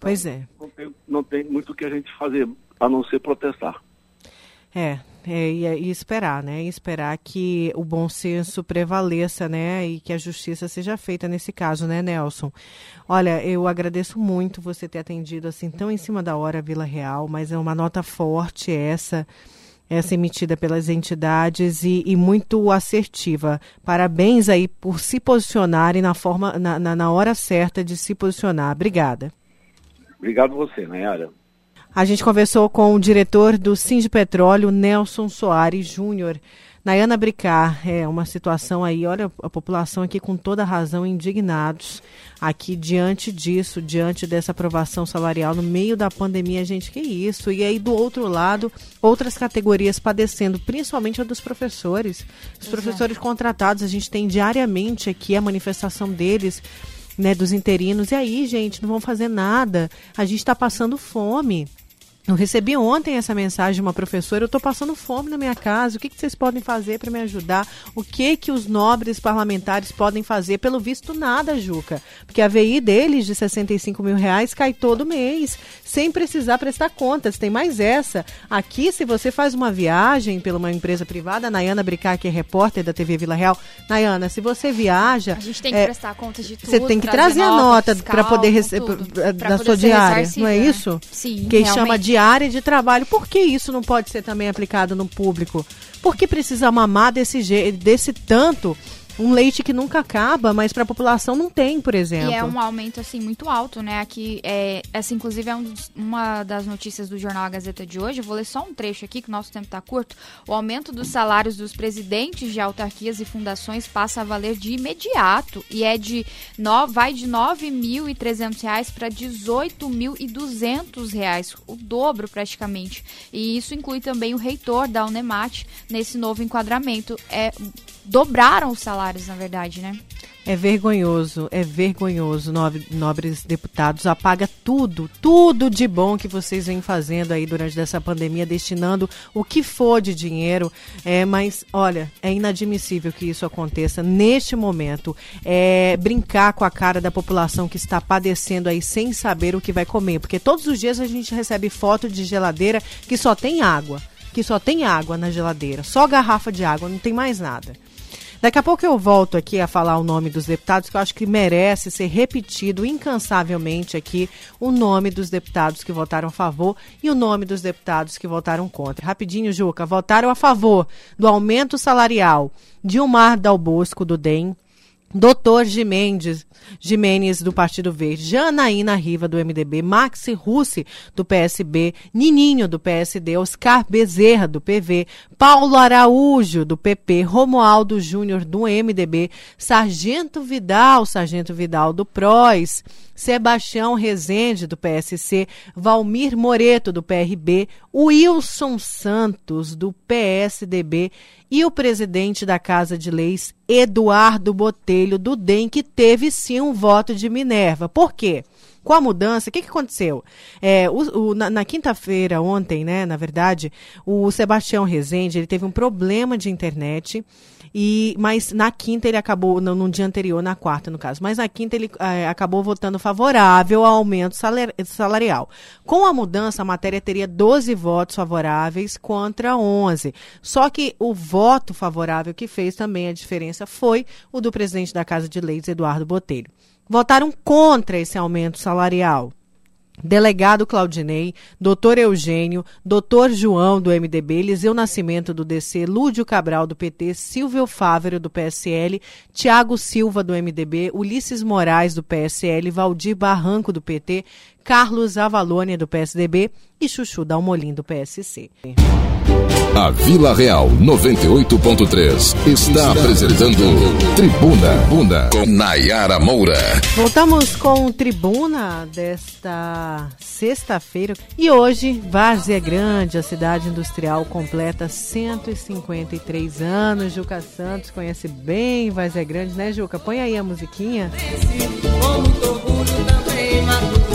Pois é. Não tem, não tem muito o que a gente fazer a não ser protestar. É, é, e, e, esperar, né? E esperar que o bom senso prevaleça, né? E que a justiça seja feita nesse caso, né, Nelson? Olha, eu agradeço muito você ter atendido assim tão em cima da hora Vila Real, mas é uma nota forte essa, essa emitida pelas entidades e, e muito assertiva. Parabéns aí por se posicionarem na forma, na, na, na hora certa de se posicionar. Obrigada. Obrigado você, Nayara. A gente conversou com o diretor do Sind Petróleo, Nelson Soares Júnior. Nayana Bricar, é uma situação aí, olha a população aqui com toda razão indignados aqui diante disso, diante dessa aprovação salarial no meio da pandemia, gente, que isso? E aí do outro lado, outras categorias padecendo, principalmente a dos professores. Os Exato. professores contratados, a gente tem diariamente aqui a manifestação deles né, dos interinos. E aí, gente, não vão fazer nada. A gente está passando fome. Eu recebi ontem essa mensagem de uma professora, eu estou passando fome na minha casa, o que, que vocês podem fazer para me ajudar? O que que os nobres parlamentares podem fazer? Pelo visto, nada, Juca. Porque a VI deles, de 65 mil reais, cai todo mês, sem precisar prestar contas. Tem mais essa. Aqui, se você faz uma viagem pela uma empresa privada, a Nayana Bricar, que é repórter da TV Vila Real, Nayana, se você viaja... A gente tem que é, prestar contas de tudo. Você tem que trazer a nota para poder receber da sua diária, não é isso? Sim, Que realmente. chama de área de trabalho. Por que isso não pode ser também aplicado no público? Por que precisa mamar desse, desse tanto um leite que nunca acaba, mas para a população não tem, por exemplo. E é um aumento assim muito alto, né? Aqui é essa inclusive é um dos, uma das notícias do jornal A Gazeta de hoje. Eu vou ler só um trecho aqui que o nosso tempo está curto. O aumento dos salários dos presidentes de autarquias e fundações passa a valer de imediato e é de no, vai de R$ 9.300 para R$ 18.200, o dobro praticamente. E isso inclui também o reitor da Unemat nesse novo enquadramento. É dobraram os na verdade, né? É vergonhoso, é vergonhoso, nobres deputados. Apaga tudo, tudo de bom que vocês vêm fazendo aí durante essa pandemia, destinando o que for de dinheiro. É, mas, olha, é inadmissível que isso aconteça neste momento. É brincar com a cara da população que está padecendo aí sem saber o que vai comer. Porque todos os dias a gente recebe foto de geladeira que só tem água. Que só tem água na geladeira. Só garrafa de água, não tem mais nada. Daqui a pouco eu volto aqui a falar o nome dos deputados, que eu acho que merece ser repetido incansavelmente aqui o nome dos deputados que votaram a favor e o nome dos deputados que votaram contra. Rapidinho, Juca, votaram a favor do aumento salarial Dilmar Dal Bosco, do DEM, Doutor Gimendes, Jimenez, do Partido Verde, Janaína Riva, do MDB, Maxi Russi, do PSB, Nininho, do PSD, Oscar Bezerra, do PV, Paulo Araújo, do PP, Romualdo Júnior, do MDB, Sargento Vidal, Sargento Vidal, do PROS, Sebastião Rezende, do PSC, Valmir Moreto, do PRB, Wilson Santos, do PSDB e o presidente da Casa de Leis, Eduardo Botelho, do DEM, que teve sim um voto de Minerva. Por quê? Com a mudança, o que, que aconteceu? É, o, o, na, na quinta-feira, ontem, né, na verdade, o Sebastião Rezende ele teve um problema de internet e, mas na quinta ele acabou, no, no dia anterior, na quarta no caso, mas na quinta ele é, acabou votando favorável ao aumento salarial. Com a mudança, a matéria teria 12 votos favoráveis contra 11. Só que o voto favorável que fez também a diferença foi o do presidente da Casa de Leis, Eduardo Botelho. Votaram contra esse aumento salarial. Delegado Claudinei, doutor Eugênio, doutor João do MDB, Eliseu Nascimento do DC, Lúdio Cabral do PT, Silvio Fávero do PSL, Tiago Silva do MDB, Ulisses Moraes do PSL, Valdir Barranco do PT, Carlos Avalônia do PSDB e Chuchu Dalmolin do PSC. A Vila Real 98.3 está apresentando Tribuna Bunda com Nayara Moura. Voltamos com Tribuna desta sexta-feira e hoje Várzea Grande, a cidade industrial completa 153 anos. Juca Santos conhece bem Várzea Grande, né, Juca? Põe aí a musiquinha. Com muito orgulho também,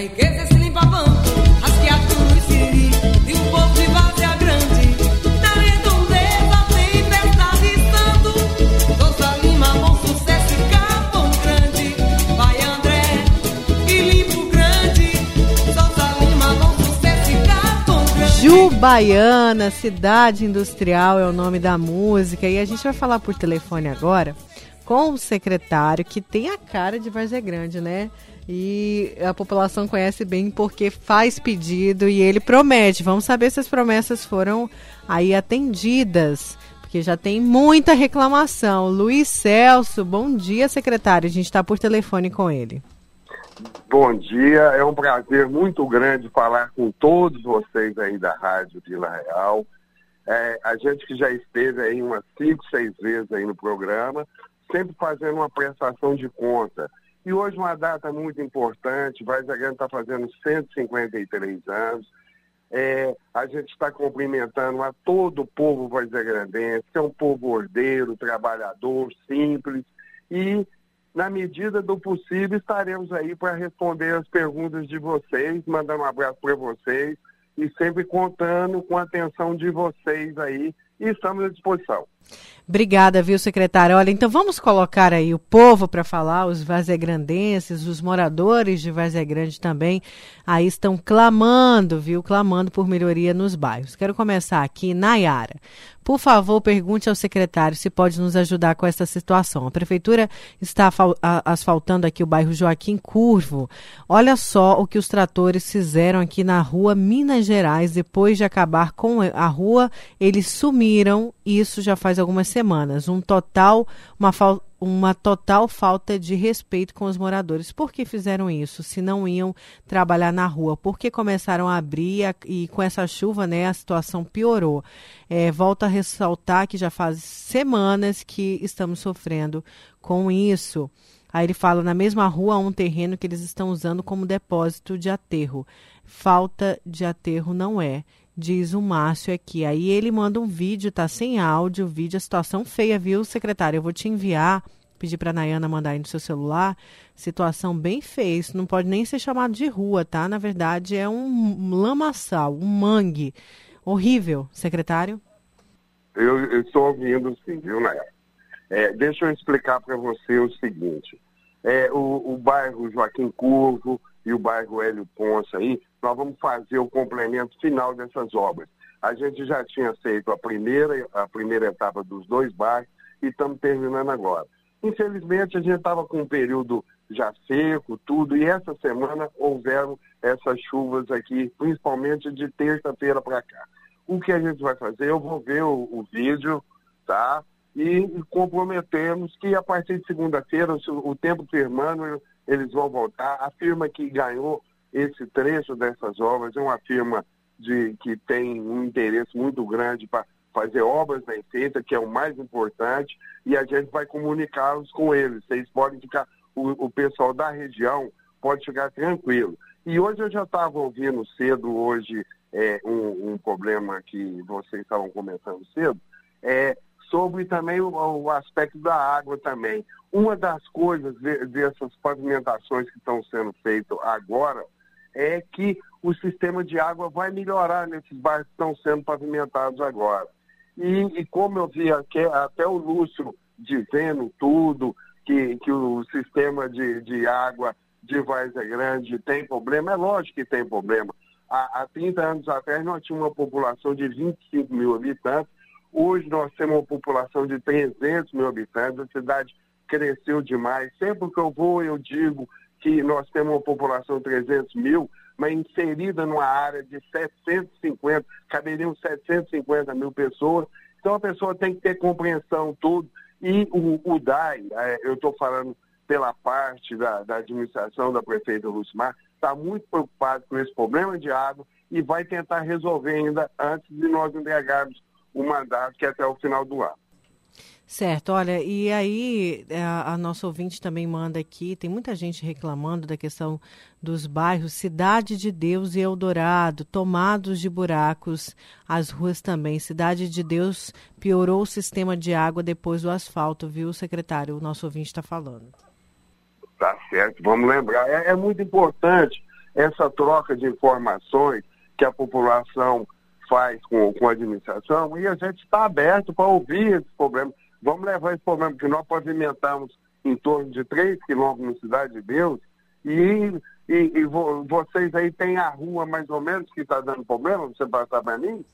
riqueza esse limpa rasqueado no siri, de um povo de várzea grande. Na redondeza Souza Lima, bom sucesso e Grande. Vai André e Limpo Grande, Souza Lima, bom sucesso e Grande. Jubaiana, cidade industrial é o nome da música e a gente vai falar por telefone agora com o secretário que tem a cara de Várzea Grande, né? E a população conhece bem porque faz pedido e ele promete. Vamos saber se as promessas foram aí atendidas, porque já tem muita reclamação. Luiz Celso, bom dia, secretário. A gente está por telefone com ele. Bom dia, é um prazer muito grande falar com todos vocês aí da Rádio Vila Real. É, a gente que já esteve aí umas cinco, seis vezes aí no programa, sempre fazendo uma prestação de conta. E hoje uma data muito importante, Grande está fazendo 153 anos. É, a gente está cumprimentando a todo o povo vaizagrandense, que é um povo ordeiro, trabalhador, simples. E, na medida do possível, estaremos aí para responder as perguntas de vocês, mandando um abraço para vocês e sempre contando com a atenção de vocês aí. E estamos à disposição. Obrigada, viu, secretário? Olha, então vamos colocar aí o povo para falar, os vazegrandenses, os moradores de Vazia Grande também, aí estão clamando, viu, clamando por melhoria nos bairros. Quero começar aqui, Nayara. Por favor, pergunte ao secretário se pode nos ajudar com essa situação. A prefeitura está asfaltando aqui o bairro Joaquim Curvo. Olha só o que os tratores fizeram aqui na rua Minas Gerais. Depois de acabar com a rua, eles sumiram. Isso já faz algumas semanas. Um total, uma uma total falta de respeito com os moradores. Por que fizeram isso? Se não iam trabalhar na rua? Por que começaram a abrir e com essa chuva, né, a situação piorou? É, volto a ressaltar que já faz semanas que estamos sofrendo com isso. Aí ele fala: na mesma rua há um terreno que eles estão usando como depósito de aterro. Falta de aterro não é diz o Márcio aqui. Aí ele manda um vídeo, tá sem áudio, vídeo, a situação feia, viu, secretário? Eu vou te enviar, pedir para Nayana mandar aí no seu celular. Situação bem feia, isso não pode nem ser chamado de rua, tá? Na verdade, é um lamaçal, um mangue. Horrível, secretário. Eu, eu estou ouvindo sim, viu, Nayana? É, deixa eu explicar para você o seguinte. É, o, o bairro Joaquim Curvo e o bairro Hélio Ponce aí, nós vamos fazer o complemento final dessas obras. A gente já tinha feito a primeira, a primeira etapa dos dois bairros e estamos terminando agora. Infelizmente, a gente estava com um período já seco, tudo, e essa semana houveram essas chuvas aqui, principalmente de terça-feira para cá. O que a gente vai fazer? Eu vou ver o, o vídeo, tá? E, comprometemos que a partir de segunda-feira, o tempo firmando, eles vão voltar. A firma que ganhou esse trecho dessas obras é uma firma de, que tem um interesse muito grande para fazer obras bem feitas, que é o mais importante, e a gente vai comunicá-los com eles. Vocês podem ficar, o, o pessoal da região pode ficar tranquilo. E hoje eu já estava ouvindo cedo, hoje, é, um, um, problema que vocês estavam comentando cedo, é sobre também o, o, aspecto da água também. Uma das coisas de, dessas pavimentações que estão sendo feitas agora é que o sistema de água vai melhorar nesses bairros que estão sendo pavimentados agora. E, e como eu vi aqui, até o Lúcio dizendo tudo, que, que o sistema de, de água de Várzea Grande tem problema, é lógico que tem problema. Há, há 30 anos atrás nós tínhamos uma população de 25 mil habitantes, hoje nós temos uma população de 300 mil habitantes, a cidade cresceu demais. Sempre que eu vou, eu digo que nós temos uma população de 300 mil, mas inserida numa área de 750, caberiam 750 mil pessoas. Então a pessoa tem que ter compreensão tudo. E o, o DAI, é, eu estou falando pela parte da, da administração da prefeita Lucimar, está muito preocupado com esse problema de água e vai tentar resolver ainda antes de nós entregarmos o mandato, que é até o final do ano. Certo, olha, e aí é, a, a nossa ouvinte também manda aqui, tem muita gente reclamando da questão dos bairros Cidade de Deus e Eldorado, tomados de buracos, as ruas também. Cidade de Deus piorou o sistema de água depois do asfalto, viu, secretário? O nosso ouvinte está falando. Tá certo, vamos lembrar. É, é muito importante essa troca de informações que a população faz com, com a administração e a gente está aberto para ouvir esses problemas Vamos levar esse problema, porque nós pavimentamos em torno de 3 quilômetros na Cidade de Deus, e, e, e vo, vocês aí têm a rua mais ou menos que está dando problema, você passar para mim?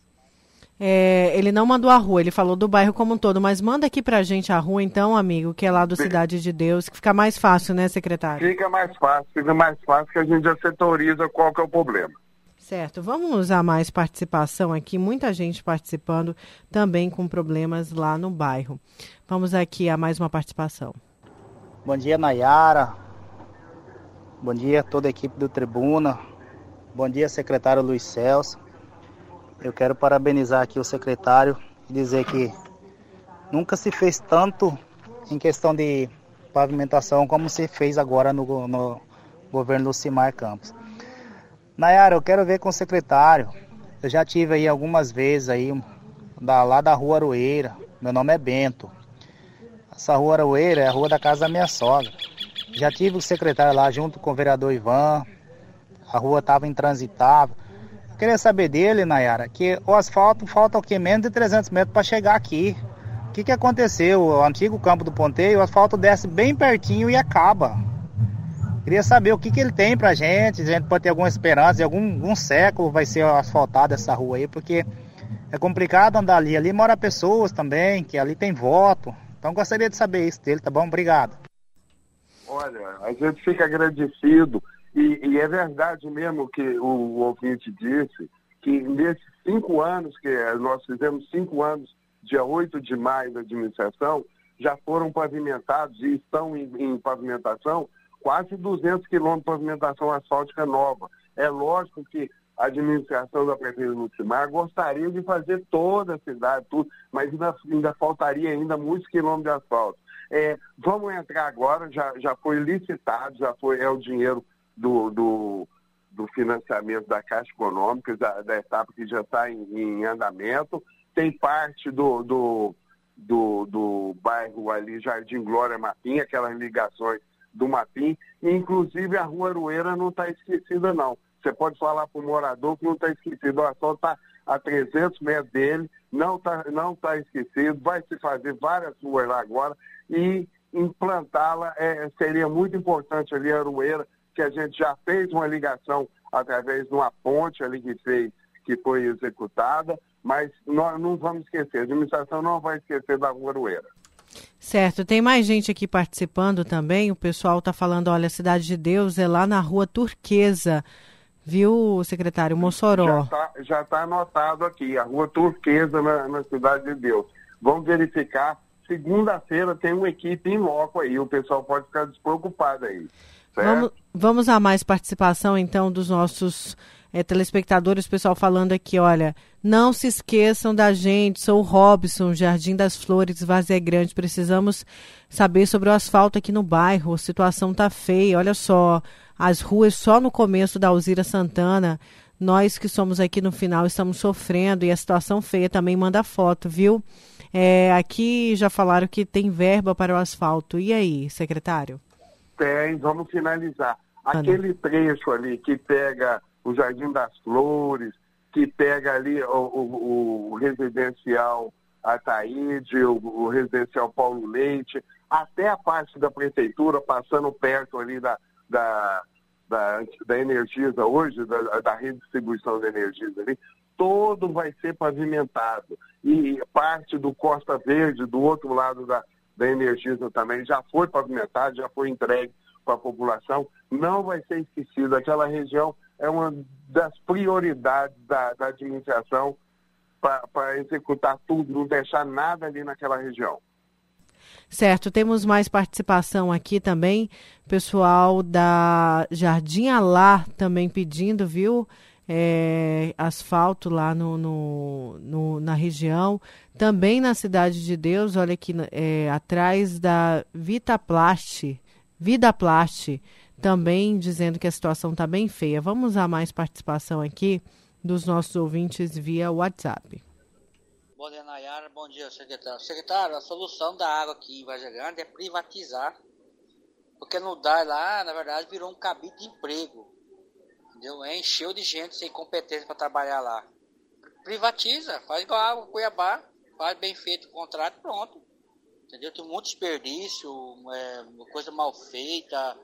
É, ele não mandou a rua, ele falou do bairro como um todo, mas manda aqui pra gente a rua então, amigo, que é lá do Cidade de Deus, que fica mais fácil, né, secretário? Fica mais fácil, fica mais fácil que a gente já setoriza qual que é o problema. Certo, vamos usar mais participação aqui, muita gente participando também com problemas lá no bairro. Vamos aqui a mais uma participação. Bom dia, Nayara. Bom dia a toda a equipe do Tribuna. Bom dia, secretário Luiz Celso. Eu quero parabenizar aqui o secretário e dizer que nunca se fez tanto em questão de pavimentação como se fez agora no, no governo Lucimar Campos. Nayara, eu quero ver com o secretário. Eu já tive aí algumas vezes aí, da, lá da rua Aroeira. Meu nome é Bento. Essa rua Aroeira é a rua da casa da minha sogra. Já tive o secretário lá junto com o vereador Ivan. A rua estava intransitável. Eu queria saber dele, Nayara, que o asfalto falta o que? Menos de 300 metros para chegar aqui. O que, que aconteceu? O antigo campo do Ponteio, o asfalto desce bem pertinho e acaba. Queria saber o que, que ele tem pra gente, a gente pode ter alguma esperança, de algum, algum século vai ser asfaltada essa rua aí, porque é complicado andar ali. Ali mora pessoas também, que ali tem voto. Então gostaria de saber isso dele, tá bom? Obrigado. Olha, a gente fica agradecido e, e é verdade mesmo que o, o ouvinte disse, que nesses cinco anos, que nós fizemos cinco anos, dia 8 de maio da administração, já foram pavimentados e estão em, em pavimentação quase 200 quilômetros de pavimentação asfáltica nova. É lógico que a administração da Prefeitura do Lucimar gostaria de fazer toda a cidade, tudo, mas ainda, ainda faltaria ainda muitos quilômetros de asfalto. É, vamos entrar agora, já, já foi licitado, já foi, é o dinheiro do, do, do financiamento da Caixa Econômica, da, da etapa que já está em, em, andamento. Tem parte do, do, do, do bairro ali, Jardim Glória Mapim, aquelas ligações do Mapim, inclusive a Rua Aroeira não está esquecida não. Você pode falar para o morador que não está esquecido, o asfalto está a 300 metros dele, não está não tá esquecido, vai se fazer várias ruas lá agora e implantá-la é, seria muito importante ali a Aroeira, que a gente já fez uma ligação através de uma ponte ali que fez, que foi executada, mas nós não vamos esquecer, a administração não vai esquecer da Rua Aroeira. Certo, tem mais gente aqui participando também. O pessoal está falando, olha, a Cidade de Deus é lá na rua Turquesa, viu, secretário Mossoró? Já está tá anotado aqui, a rua Turquesa na, na Cidade de Deus. Vamos verificar. Segunda-feira tem uma equipe em loco aí, o pessoal pode ficar despreocupado aí. Vamos, vamos a mais participação então dos nossos é, telespectadores, o pessoal falando aqui, olha, não se esqueçam da gente, sou o Robson, Jardim das Flores, Vazia Grande, precisamos saber sobre o asfalto aqui no bairro, a situação tá feia, olha só, as ruas só no começo da Alzira Santana, nós que somos aqui no final estamos sofrendo e a situação feia também manda foto, viu? É, aqui já falaram que tem verba para o asfalto, e aí, secretário? Tem, vamos finalizar. Aquele trecho ali que pega o Jardim das Flores, que pega ali o, o, o residencial Ataíde, o, o, residencial Paulo Leite, até a parte da prefeitura, passando perto ali da, da, da, da Energisa hoje, da, da redistribuição de Energisa ali, todo vai ser pavimentado. E parte do Costa Verde, do outro lado da, da Energisa também, já foi pavimentado, já foi entregue para a população. Não vai ser esquecido. Aquela região é uma das prioridades da, da administração para executar tudo, não deixar nada ali naquela região. Certo, temos mais participação aqui também. Pessoal da Jardim Alá também pedindo, viu? É, asfalto lá no, no, no, na região. Também na Cidade de Deus, olha aqui é, atrás da Vitaplast, Vidaplast, também dizendo que a situação está bem feia. Vamos a mais participação aqui dos nossos ouvintes via WhatsApp. Bom dia, Nayara. Bom dia, secretário. Secretário, a solução da água aqui em Vargem Grande é privatizar. Porque no DAI lá, na verdade, virou um cabide de emprego. Entendeu? É, encheu de gente sem competência para trabalhar lá. Privatiza, faz igual a água Cuiabá, faz bem feito o contrato, pronto. Entendeu? Tem muito desperdício, é, coisa mal feita,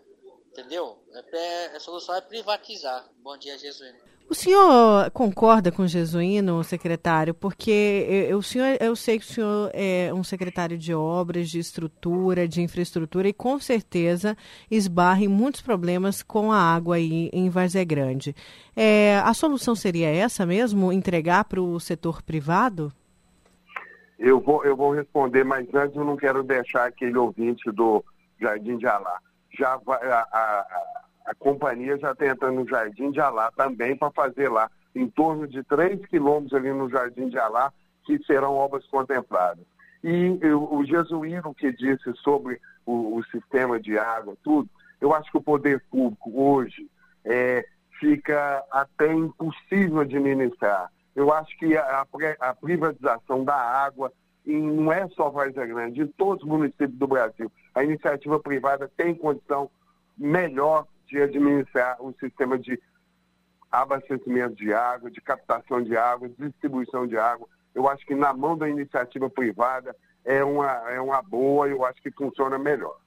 entendeu? É, é, a solução é privatizar. Bom dia, Jesus. O senhor concorda com o Jesuíno, secretário? Porque eu, o senhor, eu sei que o senhor é um secretário de obras, de estrutura, de infraestrutura e com certeza esbarra em muitos problemas com a água aí em Varzé Grande. É, a solução seria essa mesmo, entregar para o setor privado? Eu vou, eu vou responder, mas antes eu não quero deixar aquele ouvinte do Jardim de Alá. Já a, a a companhia já está entrando no Jardim de Alá também para fazer lá em torno de 3 quilômetros ali no Jardim de Alá, que serão obras contempladas. E eu, o Jesuíno que disse sobre o, o, sistema de água, tudo, eu acho que o poder público hoje é, fica até impossível administrar. Eu acho que a, a privatização da água, e não é só Vargas Grande, em todos os municípios do Brasil, a iniciativa privada tem condição melhor de administrar o sistema de abastecimento de água, de captação de água, distribuição de água. Eu acho que na mão da iniciativa privada é uma, é uma boa eu acho que funciona melhor.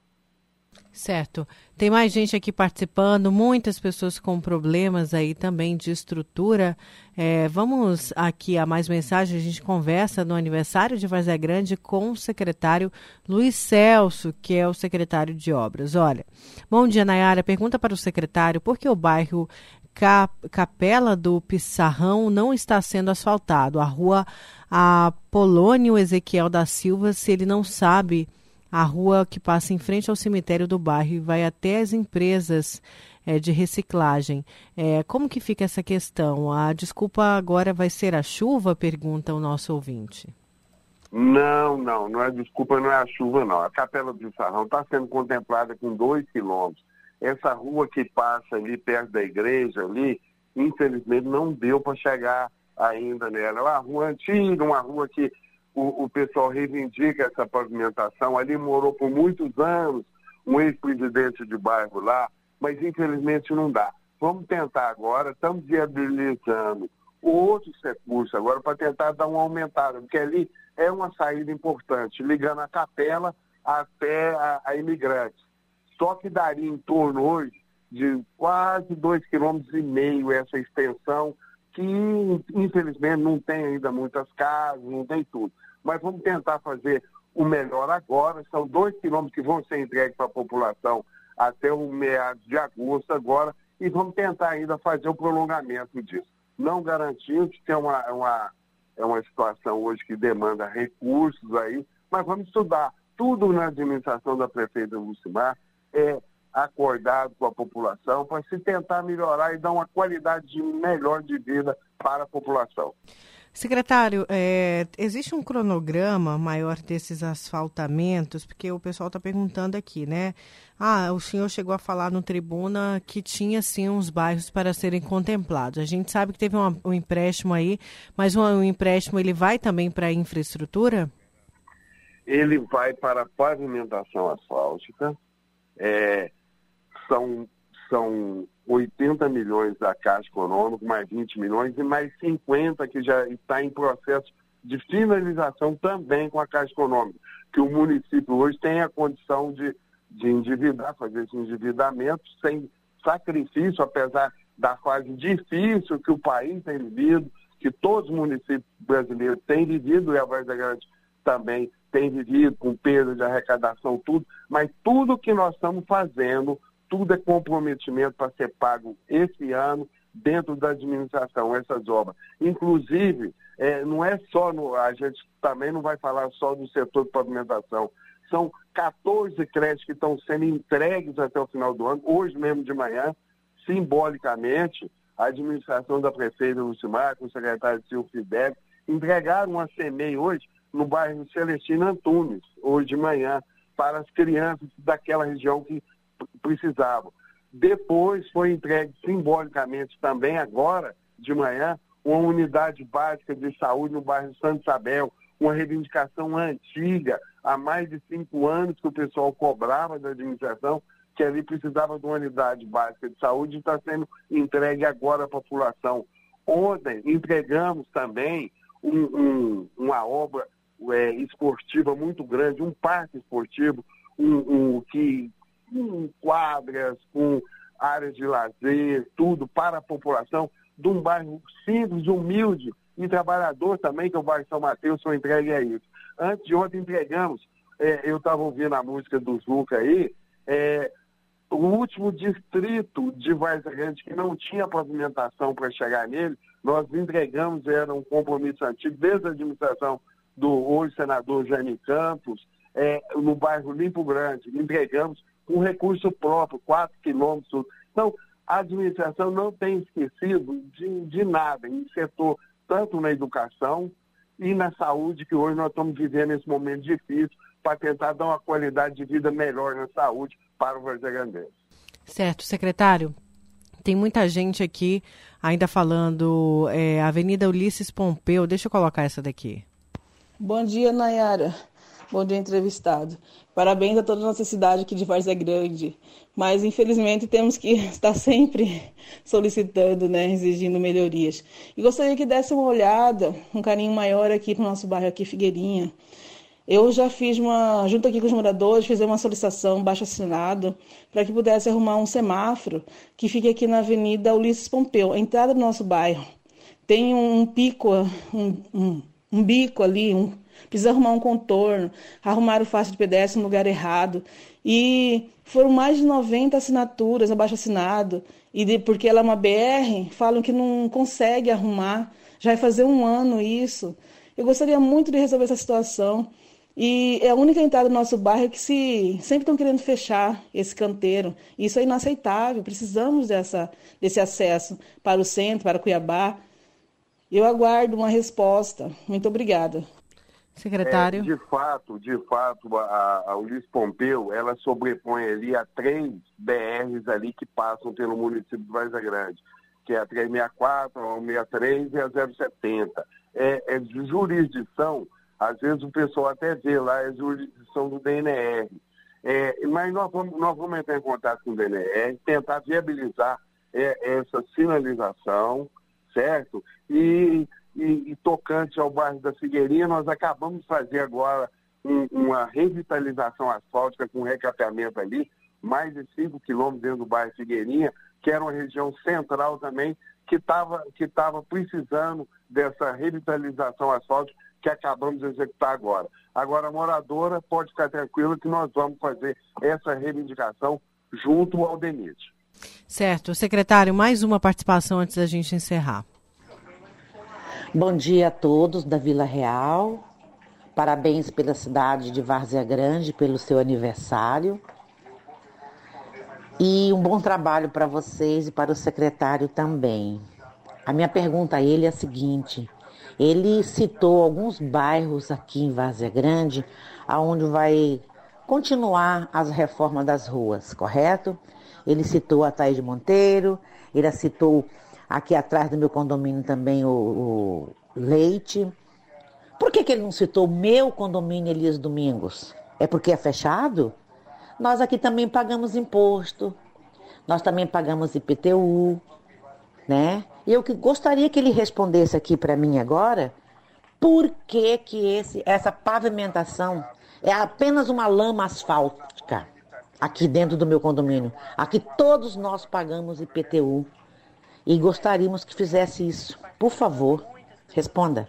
Certo. Tem mais gente aqui participando, muitas pessoas com problemas aí também de estrutura. É, vamos aqui a mais mensagens. A gente conversa no aniversário de Vazia Grande com o secretário Luiz Celso, que é o secretário de obras. Olha, bom dia, Nayara. Pergunta para o secretário por que o bairro Capela do Pissarrão não está sendo asfaltado. A rua Apolônio Ezequiel da Silva, se ele não sabe a rua que passa em frente ao cemitério do bairro e vai até as empresas é, de reciclagem. É, como que fica essa questão? A desculpa agora vai ser a chuva? Pergunta o nosso ouvinte. Não, não, não é desculpa, não é a chuva, não. A Capela do Sarrão está sendo contemplada com dois quilômetros. Essa rua que passa ali perto da igreja, ali, infelizmente não deu para chegar ainda nela. É uma rua antiga, uma rua que o, o pessoal reivindica essa pavimentação. Ali morou por muitos anos um ex-presidente de bairro lá, mas infelizmente não dá. Vamos tentar agora, estamos viabilizando outros recursos agora para tentar dar uma aumentada, porque ali é uma saída importante, ligando a capela até a, a imigrantes. Só que daria em torno hoje de quase dois quilômetros e meio essa extensão, que infelizmente não tem ainda muitas casas, não tem tudo mas vamos tentar fazer o melhor agora. São dois quilômetros que vão ser entregues para a população até o meados de agosto agora e vamos tentar ainda fazer o prolongamento disso. Não garantimos que é uma, uma, é uma situação hoje que demanda recursos aí, mas vamos estudar. Tudo na administração da prefeita Lucimar é acordado com a população para se tentar melhorar e dar uma qualidade de melhor de vida para a população. Secretário, é, existe um cronograma maior desses asfaltamentos? Porque o pessoal está perguntando aqui, né? Ah, o senhor chegou a falar no tribuna que tinha sim uns bairros para serem contemplados. A gente sabe que teve um, um empréstimo aí, mas um, um empréstimo ele vai também para a infraestrutura? Ele vai para a pavimentação asfáltica. É, são, são 80 milhões da Caixa Econômica, mais 20 milhões e mais 50 que já está em processo de finalização também com a Caixa Econômica, que o município hoje tem a condição de, de endividar, fazer esse endividamento sem sacrifício, apesar da fase difícil que o país tem vivido, que todos os municípios brasileiros têm vivido, e a Voz da Grande também tem vivido, com perda de arrecadação, tudo, mas tudo que nós estamos fazendo tudo é comprometimento para ser pago esse ano dentro da administração, essas obras. Inclusive, é, não é só no. A gente também não vai falar só do setor de pavimentação. São 14 créditos que estão sendo entregues até o final do ano, hoje mesmo de manhã, simbolicamente, a administração da prefeita Lucimar, com o secretário Silvio Fidel, entregaram uma CEMEI hoje no bairro Celestino Antunes, hoje de manhã, para as crianças daquela região que precisavam. Depois foi entregue simbolicamente também agora de manhã uma unidade básica de saúde no bairro Santo Isabel, uma reivindicação antiga, há mais de cinco anos que o pessoal cobrava da administração que ali precisava de uma unidade básica de saúde e está sendo entregue agora à população. Ontem entregamos também um, um, uma obra é, esportiva muito grande, um parque esportivo, um que com quadras, com áreas de lazer, tudo para a população de um bairro simples, humilde e trabalhador também, que é o bairro São Mateus, foi entregue a isso. Antes de ontem entregamos, é, eu estava ouvindo a música do Zuca aí, é, o último distrito de Vargas Grande que não tinha pavimentação para chegar nele, nós entregamos, era um compromisso antigo, desde a administração do hoje senador Jaime Campos, é, no bairro Limpo Grande, entregamos com recurso próprio, 4 quilômetros. Então, a administração não tem esquecido de, de nada em setor, tanto na educação e na saúde, que hoje nós estamos vivendo esse momento difícil, para tentar dar uma qualidade de vida melhor na saúde para o Varzegandense. Certo, secretário. Tem muita gente aqui ainda falando é, Avenida Ulisses Pompeu. Deixa eu colocar essa daqui. Bom dia, Nayara. Bom dia, entrevistado. Parabéns a toda a nossa cidade aqui de Várzea Grande. Mas, infelizmente, temos que estar sempre solicitando, né, exigindo melhorias. E gostaria que desse uma olhada, um carinho maior aqui para o nosso bairro aqui, Figueirinha. Eu já fiz uma, junto aqui com os moradores, fiz uma solicitação, baixo assinado, para que pudesse arrumar um semáforo que fique aqui na Avenida Ulisses Pompeu, a entrada do nosso bairro. Tem um pico, um, um um bico ali, um, precisa arrumar um contorno, arrumar o faixa de pedestre no lugar errado. E foram mais de 90 assinaturas, abaixo assinado, e de, porque ela é uma BR, falam que não consegue arrumar, já vai fazer um ano isso. Eu gostaria muito de resolver essa situação. E é a única entrada do nosso bairro que se sempre estão querendo fechar esse canteiro. Isso é inaceitável. Precisamos dessa, desse acesso para o centro, para Cuiabá. Eu aguardo uma resposta. Muito obrigada. Secretário. É, de fato, de fato, a, a Ulisses Pompeu, ela sobrepõe ali a três BRs ali que passam pelo município de Vaza Grande, que é a 364, a 163 e a 070. É, é jurisdição, às vezes o pessoal até vê lá, é jurisdição do DNR. É, mas nós vamos, nós vamos entrar em contato com o DNR, tentar viabilizar é, essa sinalização, certo? E, e, e, tocante ao bairro da Figueirinha, nós acabamos de fazer agora um, uma revitalização asfáltica com recapeamento ali, mais de 5 quilômetros dentro do bairro Figueirinha, que era uma região central também, que estava que tava precisando dessa revitalização asfáltica que acabamos de executar agora. Agora, a moradora pode ficar tranquila que nós vamos fazer essa reivindicação junto ao DENIT. Certo. Secretário, mais uma participação antes da gente encerrar. Bom dia a todos da Vila Real. Parabéns pela cidade de Várzea Grande, pelo seu aniversário. E um bom trabalho para vocês e para o secretário também. A minha pergunta a ele é a seguinte: ele citou alguns bairros aqui em Várzea Grande, aonde vai continuar as reformas das ruas, correto? Ele citou a Thaís Monteiro, ele citou aqui atrás do meu condomínio também o, o Leite. Por que, que ele não citou meu condomínio Elias Domingos? É porque é fechado? Nós aqui também pagamos imposto, nós também pagamos IPTU, né? E eu gostaria que ele respondesse aqui para mim agora, por que que esse, essa pavimentação é apenas uma lama asfáltica? aqui dentro do meu condomínio. Aqui todos nós pagamos IPTU e gostaríamos que fizesse isso. Por favor, responda.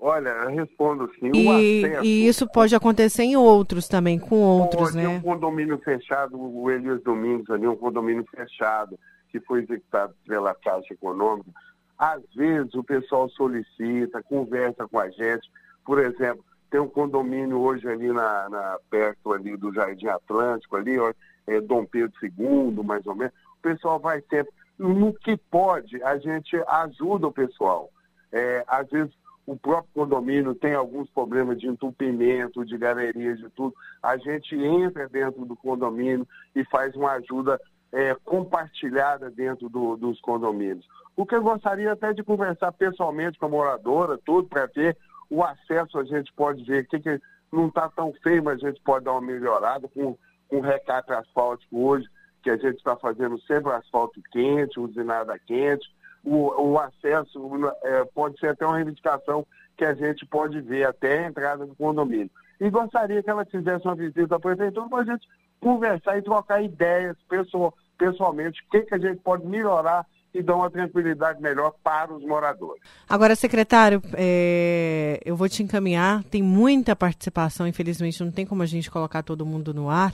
Olha, eu respondo sim. E, e, isso pode acontecer em outros também, com outros, pode, né? um condomínio fechado, o Elias Domingos ali, um condomínio fechado, que foi executado pela Caixa Econômica. Às vezes o pessoal solicita, conversa com a gente. Por exemplo, tem um condomínio hoje ali na, na perto ali do Jardim Atlântico, ali, ó, é Dom Pedro II, mais ou menos. O pessoal vai sempre. No que pode, a gente ajuda o pessoal. É, às vezes o próprio condomínio tem alguns problemas de entupimento, de galerias, de tudo. A gente entra dentro do condomínio e faz uma ajuda é, compartilhada dentro do, dos condomínios. O que eu gostaria até de conversar pessoalmente com a moradora, tudo, para ver o acesso, a gente pode ver que, que não está tão feio, mas a gente pode dar uma melhorada com, com recato asfáltico hoje, que a gente está fazendo sempre asfalto quente, usinada quente. O, o acesso é, pode ser até uma reivindicação que a gente pode ver até a entrada do condomínio. E gostaria que ela fizesse uma visita à prefeitura para a gente conversar e trocar ideias pessoal, pessoalmente, o que, que a gente pode melhorar e dar uma tranquilidade melhor para os moradores. Agora, secretário, é, eu vou te encaminhar. Tem muita participação, infelizmente não tem como a gente colocar todo mundo no ar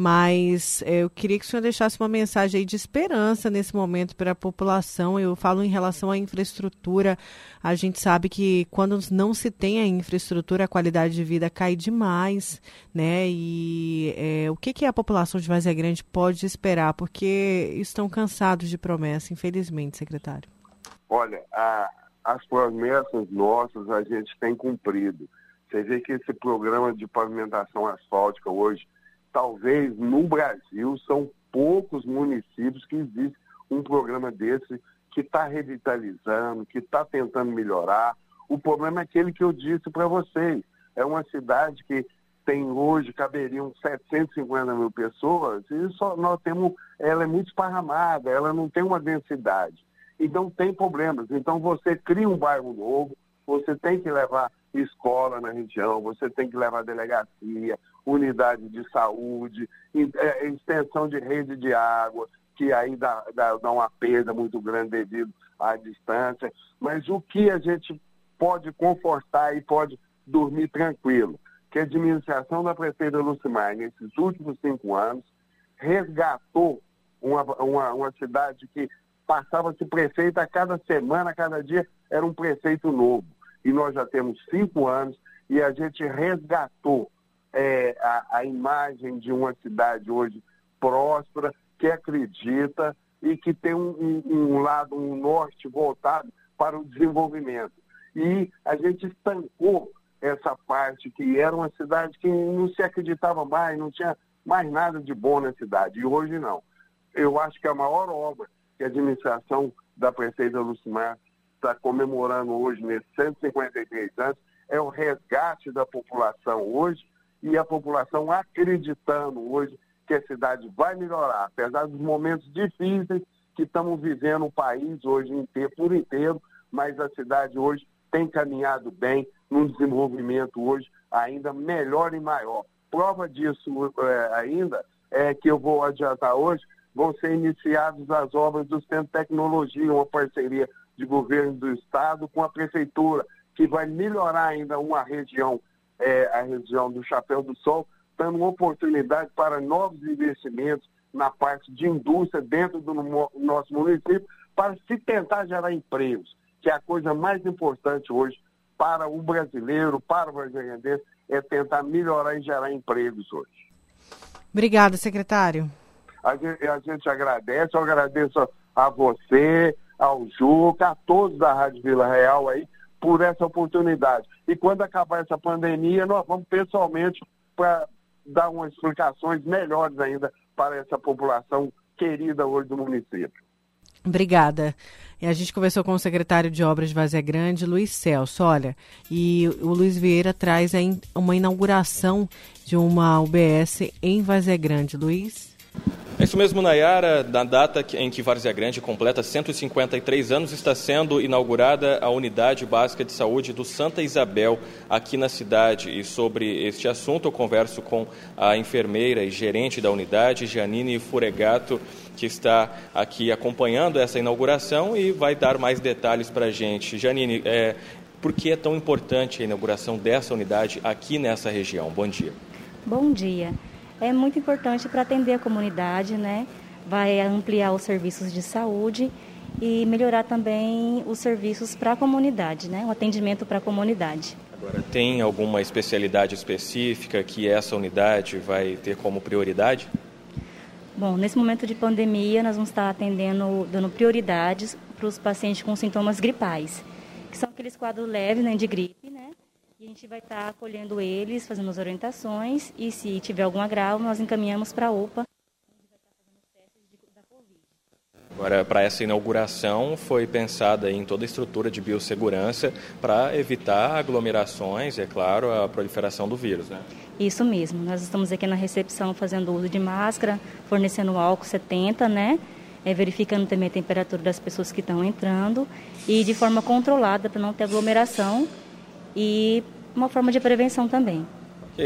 mas é, eu queria que o senhor deixasse uma mensagem de esperança nesse momento para a população. Eu falo em relação à infraestrutura. A gente sabe que quando não se tem a infraestrutura, a qualidade de vida cai demais, né? E é, o que, que a população de Vazia Grande pode esperar? Porque estão cansados de promessa, infelizmente, secretário. Olha, a, as promessas nossas a gente tem cumprido. Você vê que esse programa de pavimentação asfáltica hoje talvez no Brasil são poucos municípios que existe um programa desse que está revitalizando, que está tentando melhorar. O problema é aquele que eu disse para vocês. É uma cidade que tem hoje, caberiam 750 mil pessoas, e só nós temos, ela é muito esparramada, ela não tem uma densidade. Então tem problemas. Então você cria um bairro novo, você tem que levar escola na região, você tem que levar delegacia, unidade de saúde, é, extensão de rede de água, que aí dá, dá, dá uma perda muito grande devido à distância. Mas o que a gente pode confortar e pode dormir tranquilo? Que a administração da prefeita Lucimar, nesses últimos cinco anos, resgatou uma, uma, uma cidade que passava-se prefeito a cada semana, a cada dia, era um prefeito novo e nós já temos cinco anos e a gente resgatou é, a, a imagem de uma cidade hoje próspera, que acredita e que tem um, um, um, lado, um norte voltado para o desenvolvimento. E a gente estancou essa parte que era uma cidade que não se acreditava mais, não tinha mais nada de bom na cidade. E hoje não. Eu acho que a maior obra que a administração da prefeita Lucimar está comemorando hoje, nesses 153 anos, é o resgate da população hoje e a população acreditando hoje que a cidade vai melhorar, apesar dos momentos difíceis que estamos vivendo o país hoje inteiro, por inteiro, mas a cidade hoje tem caminhado bem num desenvolvimento hoje ainda melhor e maior. Prova disso é, ainda é que eu vou adiantar hoje, vão ser iniciadas as obras do Centro de Tecnologia, uma parceria de governo do estado com a prefeitura, que vai melhorar ainda uma região, é, a região do Chapéu do Sol, dando uma oportunidade para novos investimentos na parte de indústria dentro do nosso município, para se tentar gerar empregos, que é a coisa mais importante hoje para o brasileiro, para o brasileiro, é tentar melhorar e gerar empregos hoje. Obrigada, secretário. A gente, a gente agradece, eu agradeço a você, ao Juca, a todos da Rádio Vila Real aí, por essa oportunidade. E quando acabar essa pandemia, nós vamos pessoalmente para dar umas explicações melhores ainda para essa população querida hoje do município. Obrigada. E a gente conversou com o secretário de Obras de Vazia Grande, Luiz Celso. Olha, e o Luiz Vieira traz uma inauguração de uma UBS em Vazia Grande. Luiz? É isso mesmo, Nayara. Na data em que Várzea Grande completa 153 anos, está sendo inaugurada a Unidade Básica de Saúde do Santa Isabel, aqui na cidade. E sobre este assunto, eu converso com a enfermeira e gerente da unidade, Janine Furegato, que está aqui acompanhando essa inauguração e vai dar mais detalhes para a gente. Janine, é, por que é tão importante a inauguração dessa unidade aqui nessa região? Bom dia. Bom dia é muito importante para atender a comunidade, né? Vai ampliar os serviços de saúde e melhorar também os serviços para a comunidade, né? O atendimento para a comunidade. Agora, tem alguma especialidade específica que essa unidade vai ter como prioridade? Bom, nesse momento de pandemia, nós vamos estar atendendo, dando prioridades para os pacientes com sintomas gripais, que são aqueles quadros leves né, de gripe? E a gente vai estar acolhendo eles, fazendo as orientações e se tiver algum agravo, nós encaminhamos para a UPA Agora, para essa inauguração, foi pensada em toda a estrutura de biossegurança para evitar aglomerações e, é claro, a proliferação do vírus. Né? Isso mesmo. Nós estamos aqui na recepção fazendo uso de máscara, fornecendo álcool 70, né? É, verificando também a temperatura das pessoas que estão entrando e de forma controlada para não ter aglomeração e uma forma de prevenção também.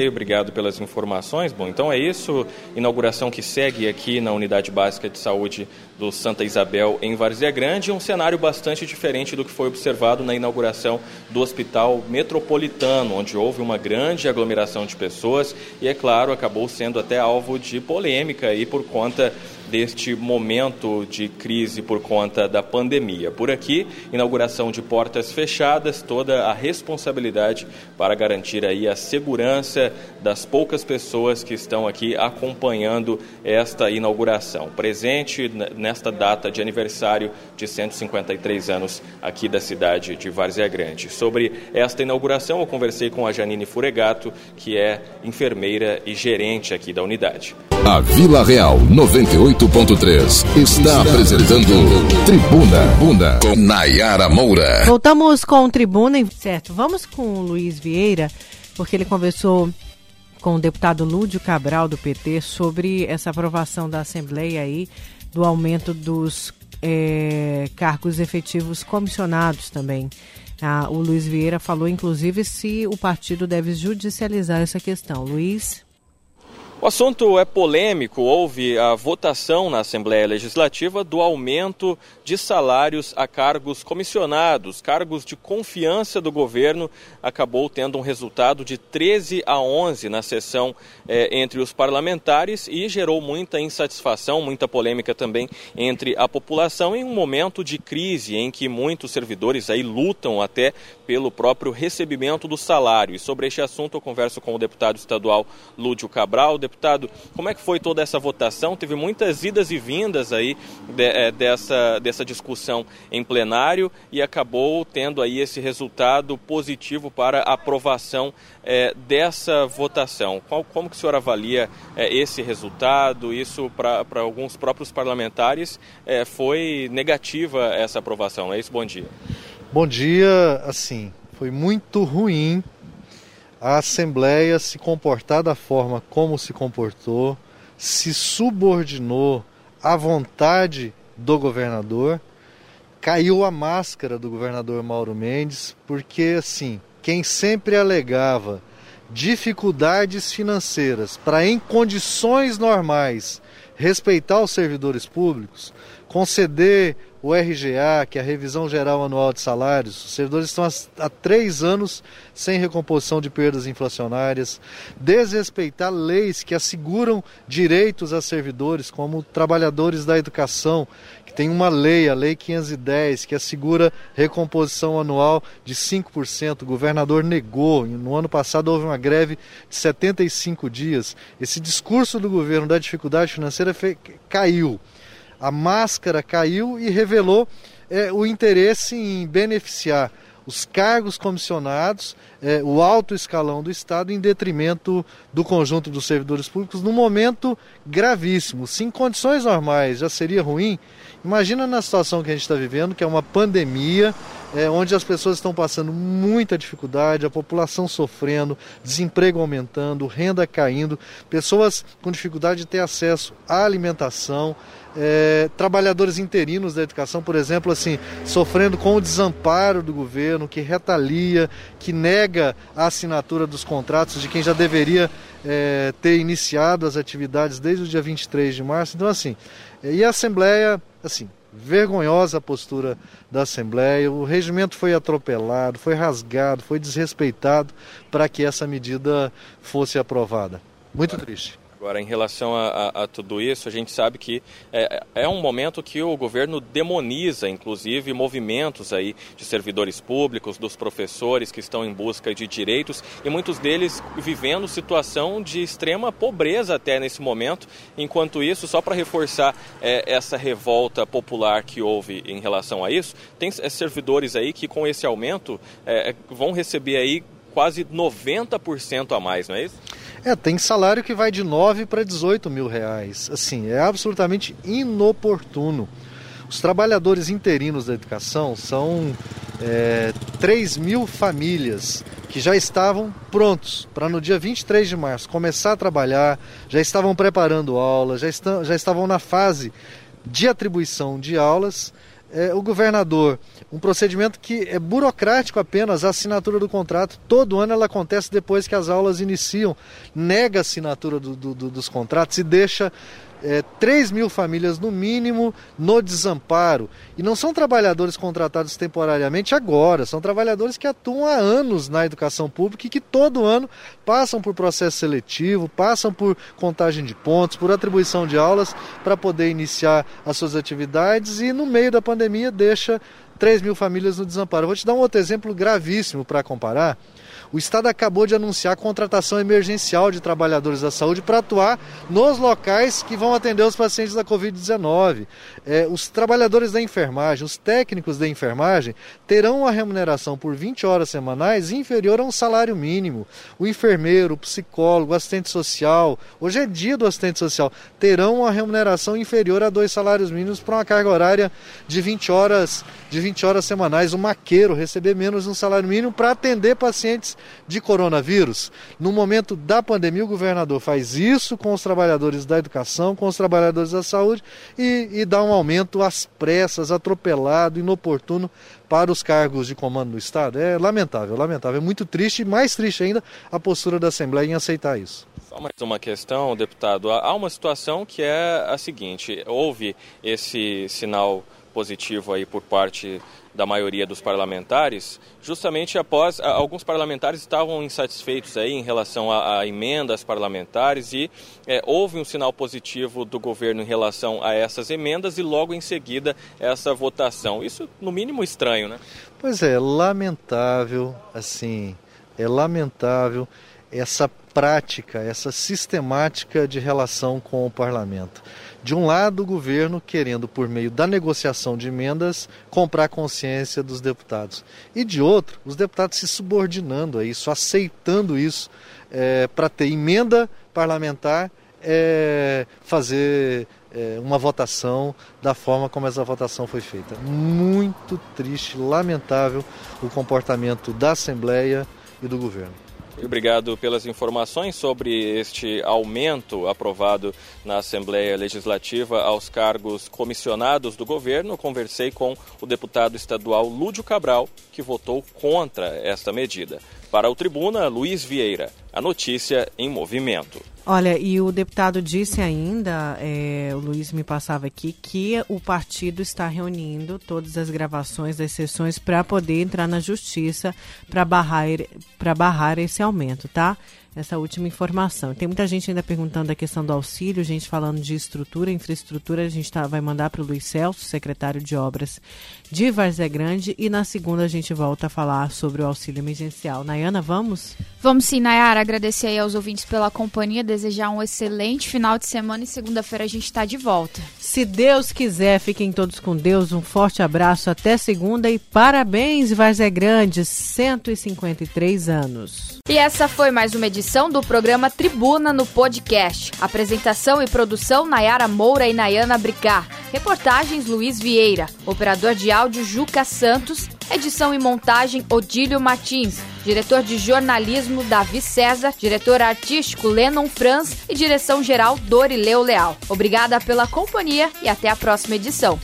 Obrigado pelas informações. Bom, então é isso. Inauguração que segue aqui na Unidade Básica de Saúde do Santa Isabel, em Várzea Grande. Um cenário bastante diferente do que foi observado na inauguração do Hospital Metropolitano, onde houve uma grande aglomeração de pessoas e, é claro, acabou sendo até alvo de polêmica aí por conta deste momento de crise por conta da pandemia. Por aqui, inauguração de portas fechadas, toda a responsabilidade para garantir aí a segurança das poucas pessoas que estão aqui acompanhando esta inauguração. Presente nesta data de aniversário de 153 anos aqui da cidade de Várzea Grande. Sobre esta inauguração, eu conversei com a Janine Furegato, que é enfermeira e gerente aqui da unidade. A Vila Real 98.3 está apresentando Tribuna Bunda com Nayara Moura. Voltamos com Tribuna, certo? Vamos com o Luiz Vieira, porque ele conversou com o deputado Lúdio Cabral do PT sobre essa aprovação da Assembleia aí do aumento dos é, cargos efetivos comissionados também. Ah, o Luiz Vieira falou, inclusive, se o partido deve judicializar essa questão. Luiz. O assunto é polêmico. Houve a votação na Assembleia Legislativa do aumento de salários a cargos comissionados, cargos de confiança do governo. Acabou tendo um resultado de 13 a 11 na sessão eh, entre os parlamentares e gerou muita insatisfação, muita polêmica também entre a população em um momento de crise em que muitos servidores aí lutam até pelo próprio recebimento do salário. E sobre este assunto eu converso com o deputado estadual Lúdio Cabral deputado, como é que foi toda essa votação? Teve muitas idas e vindas aí de, é, dessa, dessa discussão em plenário e acabou tendo aí esse resultado positivo para aprovação é, dessa votação. Qual, como que o senhor avalia é, esse resultado? Isso para alguns próprios parlamentares foi negativa essa aprovação, é isso? Bom dia. Bom dia, assim, foi muito ruim a Assembleia se comportar da forma como se comportou, se subordinou à vontade do governador, caiu a máscara do governador Mauro Mendes, porque assim, quem sempre alegava dificuldades financeiras para em condições normais respeitar os servidores públicos, conceder o RGA, que é a Revisão Geral Anual de Salários. Os servidores estão há, três anos sem recomposição de perdas inflacionárias, desrespeitar leis que asseguram direitos a servidores, como trabalhadores da educação, que tem uma lei, a Lei 510, que assegura recomposição anual de 5%. O governador negou. No ano passado houve uma greve de 75 dias. Esse discurso do governo da dificuldade financeira caiu a máscara caiu e revelou é, o interesse em beneficiar os cargos comissionados, é, o alto escalão do Estado, em detrimento do conjunto dos servidores públicos, num momento gravíssimo. Se em condições normais já seria ruim, imagina na situação que a gente está vivendo, que é uma pandemia, é, onde as pessoas estão passando muita dificuldade, a população sofrendo, desemprego aumentando, renda caindo, pessoas com dificuldade de ter acesso à alimentação, é, trabalhadores interinos da educação, por exemplo, assim, sofrendo com o desamparo do governo, que retalia, que nega a assinatura dos contratos de quem já deveria é, ter iniciado as atividades desde o dia 23 de março. Então, assim, e a Assembleia, assim, vergonhosa a postura da Assembleia, o regimento foi atropelado, foi rasgado, foi desrespeitado para que essa medida fosse aprovada. Muito triste. Agora, em relação a, a, a, tudo isso, a gente sabe que é, é, um momento que o governo demoniza, inclusive, movimentos aí de servidores públicos, dos professores que estão em busca de direitos e muitos deles vivendo situação de extrema pobreza até nesse momento. Enquanto isso, só para reforçar é, essa revolta popular que houve em relação a isso, tem é, servidores aí que com esse aumento é, vão receber aí quase 90% a mais, não é isso? É, tem salário que vai de 9 para 18 mil reais. Assim, é absolutamente inoportuno. Os trabalhadores interinos da educação são é, 3 mil famílias que já estavam prontos para no dia 23 de março começar a trabalhar, já estavam preparando aulas, já, já estavam na fase de atribuição de aulas é, o governador, um procedimento que é burocrático apenas, a assinatura do contrato, todo ano ela acontece depois que as aulas iniciam, nega a assinatura do, do, dos contratos e deixa é, 3 mil famílias no mínimo no desamparo. E não são trabalhadores contratados temporariamente agora, são trabalhadores que atuam há anos na educação pública e que todo ano passam por processo seletivo, passam por contagem de pontos, por atribuição de aulas para poder iniciar as suas atividades e no meio da pandemia deixa 3 mil famílias no desamparo. Vou te dar um outro exemplo gravíssimo para comparar. O Estado acabou de anunciar a contratação emergencial de trabalhadores da saúde para atuar nos locais que vão atender os pacientes da Covid-19. É, os trabalhadores da enfermagem, os técnicos da enfermagem, terão uma remuneração por 20 horas semanais inferior a um salário mínimo. O enfermeiro, o psicólogo, o assistente social, hoje é dia do assistente social, terão uma remuneração inferior a dois salários mínimos para uma carga horária de 20 horas, de 20 horas semanais. O maqueiro receber menos um salário mínimo para atender pacientes de coronavírus. No momento da pandemia, o governador faz isso com os trabalhadores da educação, com os trabalhadores da saúde e, e dá um aumento às pressas, atropelado, inoportuno para os cargos de comando do Estado. É lamentável, lamentável. É muito triste e mais triste ainda a postura da Assembleia em aceitar isso. Só mais uma questão, deputado. Há uma situação que é a seguinte: houve esse sinal positivo aí por parte da maioria dos parlamentares, justamente após alguns parlamentares estavam insatisfeitos aí em relação a, a emendas parlamentares e é, houve um sinal positivo do governo em relação a essas emendas e logo em seguida essa votação. Isso no mínimo estranho, né? Pois é, lamentável, assim, é lamentável essa prática, essa sistemática de relação com o parlamento. De um lado, o governo querendo, por meio da negociação de emendas, comprar a consciência dos deputados. E de outro, os deputados se subordinando a isso, aceitando isso, é, para ter emenda parlamentar, é, fazer é, uma votação da forma como essa votação foi feita. Muito triste, lamentável o comportamento da Assembleia e do governo. Obrigado pelas informações sobre este aumento aprovado na Assembleia Legislativa aos cargos comissionados do governo. Conversei com o deputado estadual Lúdio Cabral, que votou contra esta medida. Para o Tribuna, Luiz Vieira. A notícia em movimento. Olha, e o deputado disse ainda, é, o Luiz me passava aqui, que o partido está reunindo todas as gravações das sessões para poder entrar na justiça para barrar, barrar esse aumento, tá? essa última informação. Tem muita gente ainda perguntando a questão do auxílio, gente falando de estrutura, infraestrutura, a gente tá, vai mandar para o Luiz Celso, secretário de Obras de Varzé Grande, e na segunda a gente volta a falar sobre o auxílio emergencial. Nayana, vamos? Vamos sim, Nayara, agradecer aí aos ouvintes pela companhia, desejar um excelente final de semana e segunda-feira a gente está de volta. Se Deus quiser, fiquem todos com Deus, um forte abraço, até segunda e parabéns, Varzé Grande, 153 anos. E essa foi mais uma edição edição do programa Tribuna no podcast. Apresentação e produção Nayara Moura e Nayana Bricar. Reportagens Luiz Vieira. Operador de áudio Juca Santos. Edição e montagem Odílio Martins. Diretor de jornalismo Davi César. Diretor artístico Lennon Franz. E direção geral Dorileu Leal. Obrigada pela companhia e até a próxima edição.